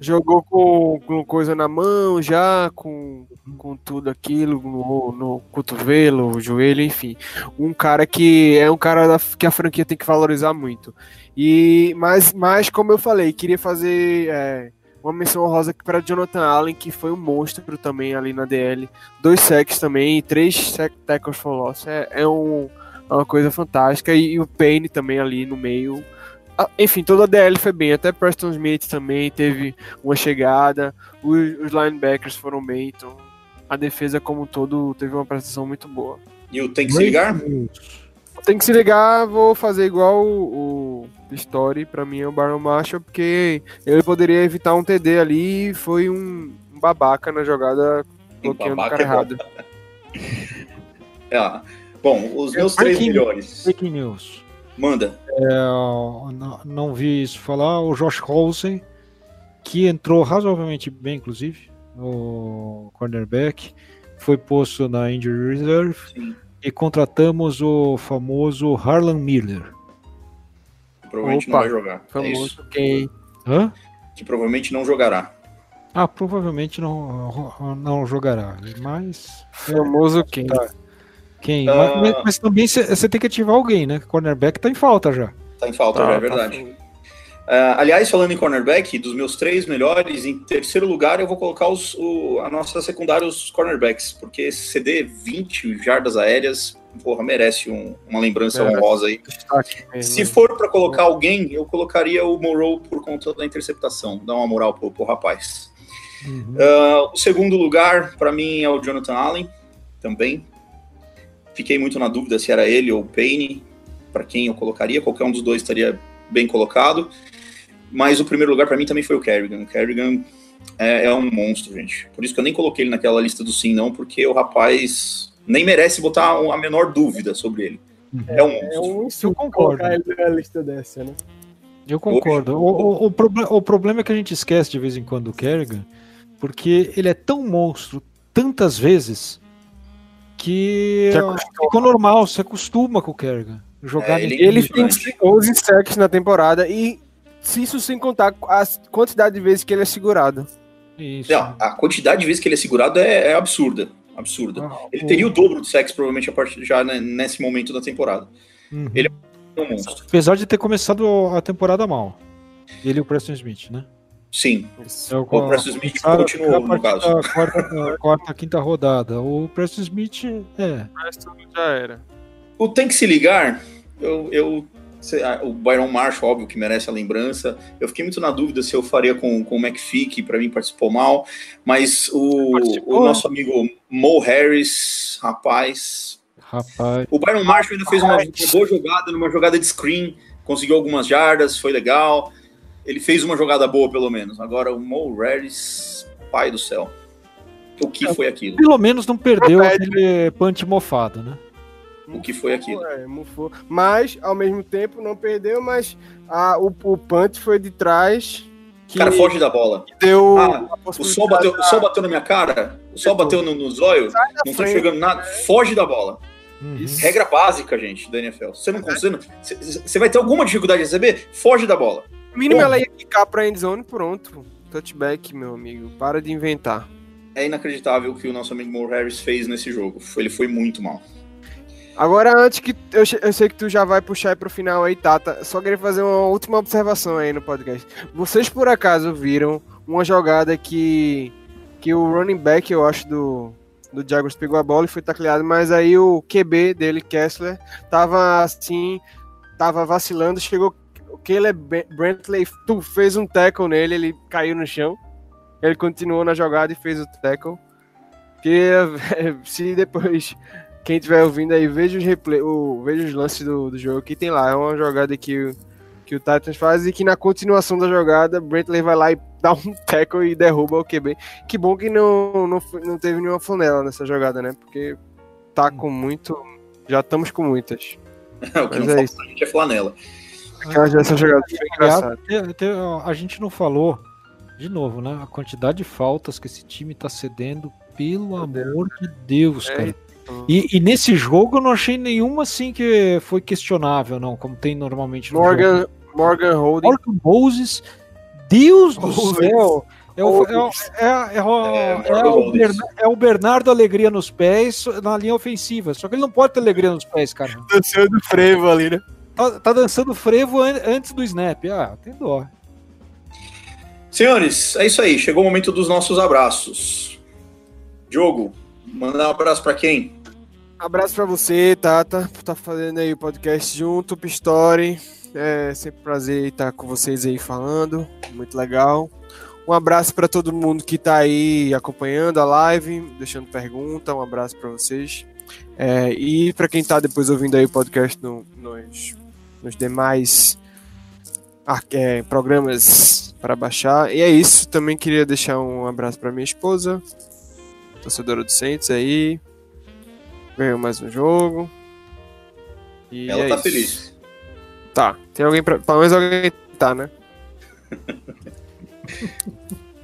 jogou com, com coisa na mão já, com, com tudo aquilo, no, no cotovelo, joelho, enfim. Um cara que é um cara da- que a franquia tem que valorizar muito. E mas, mas como eu falei, queria fazer é, uma menção honrosa aqui para Jonathan Allen, que foi um monstro também ali na DL. Dois sacks também, três tackles for loss. É, é um- é uma coisa fantástica. E, e o Payne também ali no meio. Ah, Enfim, toda a DL foi bem. Até Preston Smith também teve uma chegada. Os, os linebackers foram bem. Então, a defesa como um todo teve uma prestação muito boa. E o tem que se ligar? Tem que se ligar, vou fazer igual o, o Story, pra mim é o Baron Marshall, porque ele poderia evitar um TD ali e foi um, babaca na jogada bloqueando o cara é bom. errado. Ah, bom, os meus três Breaking- melhores. Breaking news. Manda. É, não, não vi isso falar. O Josh Rosen, que entrou razoavelmente bem, inclusive, o cornerback, foi posto na injury reserve Sim. e contratamos o famoso Harlan Miller. Provavelmente Opa, não vai jogar. É isso. Famoso quem? Hã? Que provavelmente não jogará. Ah, provavelmente não, não jogará, mas Famoso quem? Tá. quem? Ah. Mas, mas também você tem que ativar alguém, né? Cornerback tá em falta já. Tá em falta, Tá, já, é tá verdade. Ah, aliás, falando em cornerback, dos meus três melhores, em terceiro lugar eu vou colocar os, o- a nossa secundária, os cornerbacks, porque esse CD 20 jardas aéreas, porra, merece um- uma lembrança honrosa aí. Se for para colocar alguém, eu colocaria o Morrow por conta da interceptação, dá uma moral pro, pro rapaz. Ah, o segundo lugar, para mim, é o Jonathan Allen, também. Fiquei muito na dúvida se era ele ou o Payne, para quem eu colocaria, qualquer um dos dois estaria bem colocado. Mas o primeiro lugar para mim também foi o Kerrigan. O Kerrigan é, é um monstro, gente. Por isso que eu nem coloquei ele naquela lista do sim, não, porque o rapaz nem merece botar a menor dúvida sobre ele. É um É monstro. um concordo. colocar ele na lista dessa, né? Eu concordo. O, o- o proble- o problema é que a gente esquece de vez em quando o Kerrigan, porque ele é tão monstro tantas vezes que ficou normal, se acostuma com o Kerrigan. Jogar É, ele- Ele Muito tem grande. 11 sacks na temporada e se isso sem contar a quantidade de vezes que ele é segurado. Isso. Não, a quantidade de vezes que ele é segurado é, é absurda. Absurda. Ah, Ele o- teria o dobro de sexo, provavelmente, a partir já né, nesse momento da temporada. Uhum. ele- É um monstro. Apesar de ter começado a temporada mal. Ele e o Preston Smith, né? Sim. É O Preston Smith começaram continuou, a no caso. quarta, quarta, quinta rodada. O Preston Smith, é. Mas tudo já era. O Tem que se ligar, eu. eu o Byron Marshall, óbvio que merece a lembrança. Eu fiquei muito na dúvida se eu faria com, com o McPhee, que pra mim participou mal. Mas o, o nosso amigo Mo Harris, rapaz. Rapaz. O Byron Marshall ainda fez uma, uma boa jogada, numa jogada de screen, conseguiu algumas jardas, foi legal. Ele fez uma jogada boa, pelo menos. Agora o Mo Harris, pai do céu. O que foi aquilo? Pelo menos não perdeu Promete. aquele punch mofado, né? O que foi aquilo? É, mufou. Mas, ao mesmo tempo, não perdeu, mas a, o, o punch foi de trás. O Que cara foge da bola. deu Ah, O sol, bateu, o sol bateu na minha cara, o sol bateu no, nos olhos, da não tô frente. enxergando nada, foge da bola. Uhum. Isso. Regra básica, gente, da NFL. Você não consegue. Você vai ter alguma dificuldade de receber? Foge da bola. No mínimo Bom. ela ia quicar pra endzone, pronto. Touchback, meu amigo. Para de inventar. É inacreditável o que o nosso amigo Mo Harris fez nesse jogo. Ele foi muito mal. Agora, antes que. Eu, eu sei que tu já vai puxar aí pro final aí, Tata. Só queria fazer uma última observação aí no podcast. Vocês por acaso viram uma jogada que. Que o running back, eu acho, do. Do Jaguars pegou a bola e foi tacleado, mas aí o QB dele, Kessler, tava assim. Tava vacilando, chegou. O Caleb Brantley tu, fez um tackle nele, ele caiu no chão. Ele continuou na jogada e fez o tackle. Que se depois quem estiver ouvindo aí, veja os, replay, o, veja os lances do, do jogo que tem lá. É uma jogada que, o- que o Titans faz e que na continuação da jogada, Brentley vai lá e dá um tackle e derruba o QB. Que bom que não, não, não teve nenhuma flanela nessa jogada, né? Porque tá com muito. Já estamos com muitas. o que Mas não é isso. é flanela. Aquela dessa jogada foi engraçada. A gente não falou, de novo, né? A quantidade de faltas que esse time tá cedendo, pelo amor de Deus, É cara. E, e nesse jogo eu não achei nenhuma assim que foi questionável, não, como tem normalmente no jogo. Morgan, Morgan Holding. Morgan Moses, Deus do Moses. céu! É o, é, o- é, é o- É, é Morgan é o Bernardo Alegria nos pés na linha ofensiva. Só que ele não pode ter alegria nos pés, cara. Dançando frevo ali, né? Tá, tá dançando frevo an- antes do snap. Ah, tem dó. Senhores, é isso aí. Chegou o momento dos nossos abraços. Diogo, mandar um abraço pra quem? Abraço pra você, Tata, por estar fazendo aí o podcast junto, Pistori. É sempre um prazer estar com vocês aí falando, muito legal. Um abraço para todo mundo que tá aí acompanhando a live, deixando pergunta, um abraço para vocês. É, e para quem tá depois ouvindo aí o podcast no- nos, nos demais é, programas para baixar. E é isso, também queria deixar um abraço para minha esposa, torcedora do Saints aí, Ganhou mais um jogo. E Ela é tá isso. feliz. Tá. Tem alguém pra. Pelo menos alguém tá, né?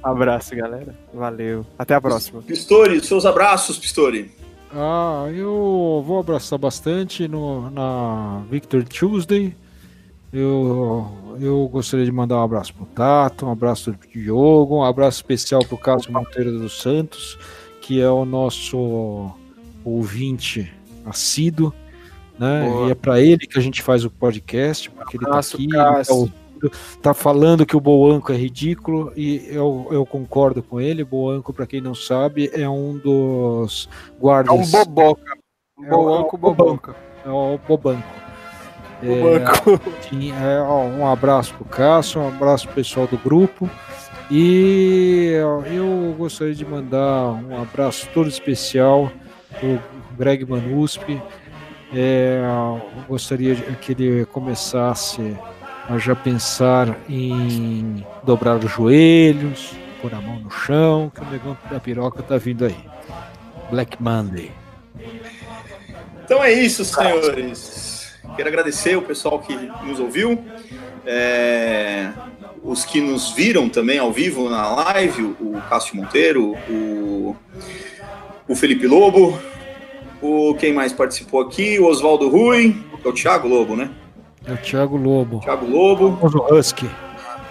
Abraço, galera. Valeu. Até a próxima. Pistori, seus abraços, Pistori. Ah, eu vou abraçar bastante no, na Victor Tuesday. Eu, eu gostaria de mandar um abraço pro Tato, um abraço pro Diogo, um abraço especial pro Cássio Monteiro dos Santos, que é o nosso ouvinte assíduo, né? Boa. E é para ele que a gente faz o podcast, porque ele tá aqui, ele tá, ouvindo, tá falando que o Boanco é ridículo e eu, eu concordo com ele. Boanco, para quem não sabe, é um dos É guardas. um boboca. É o- boanco é o boboca. É o Bobanco. É, é, um abraço pro Cássio, um abraço pro pessoal do grupo. E eu gostaria de mandar um abraço todo especial pro Greg Manuspi. É, gostaria que ele começasse a já pensar em dobrar os joelhos, pôr a mão no chão, que o negão da piroca tá vindo aí. Black Monday. Então é isso, senhores. Quero agradecer o pessoal que nos ouviu, é, os que nos viram também ao vivo na live, o Cássio Monteiro, o, o Felipe Lobo, o quem mais participou aqui, o Oswaldo Rui, que é o Thiago Lobo, né? É o Thiago Lobo. Thiago Lobo. O Husky.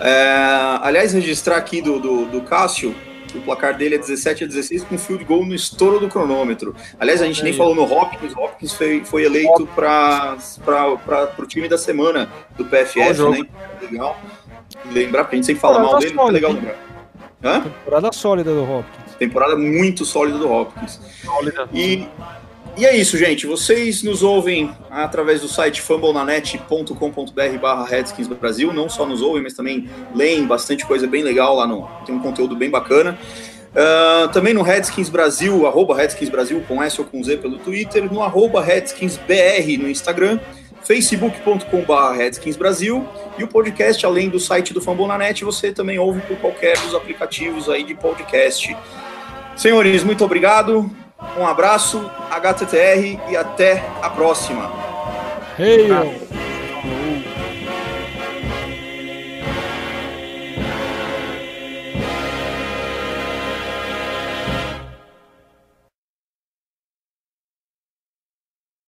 É, aliás, registrar aqui do, do, do Cássio, o placar dele é 17 a 16 com field goal no estouro do cronômetro. Aliás, a gente nem Aí. falou no Hopkins, o Hopkins foi, foi eleito para o time da semana do PFF, né? Legal. Lembrar, porque a gente sempre fala Temporada mal dele, mas é legal sólida, lembrar. Hã? Temporada sólida do Hopkins. Temporada muito sólida do Hopkins. E, e é isso, gente. Vocês nos ouvem através do site fumblenanet.com.br barra Redskins Brasil. Não só nos ouvem, mas também leem bastante coisa bem legal lá no. Tem um conteúdo bem bacana. Ah, também no Redskins Brasil, arroba Redskins Brasil com S ou com Z pelo Twitter, no arroba Redskins BR no Instagram, facebook.com.br Redskins Brasil e o podcast, além do site do Fambonanet, você também ouve por qualquer dos aplicativos aí de podcast. Senhores, muito obrigado. Um abraço, HTTR e até a próxima. Hey.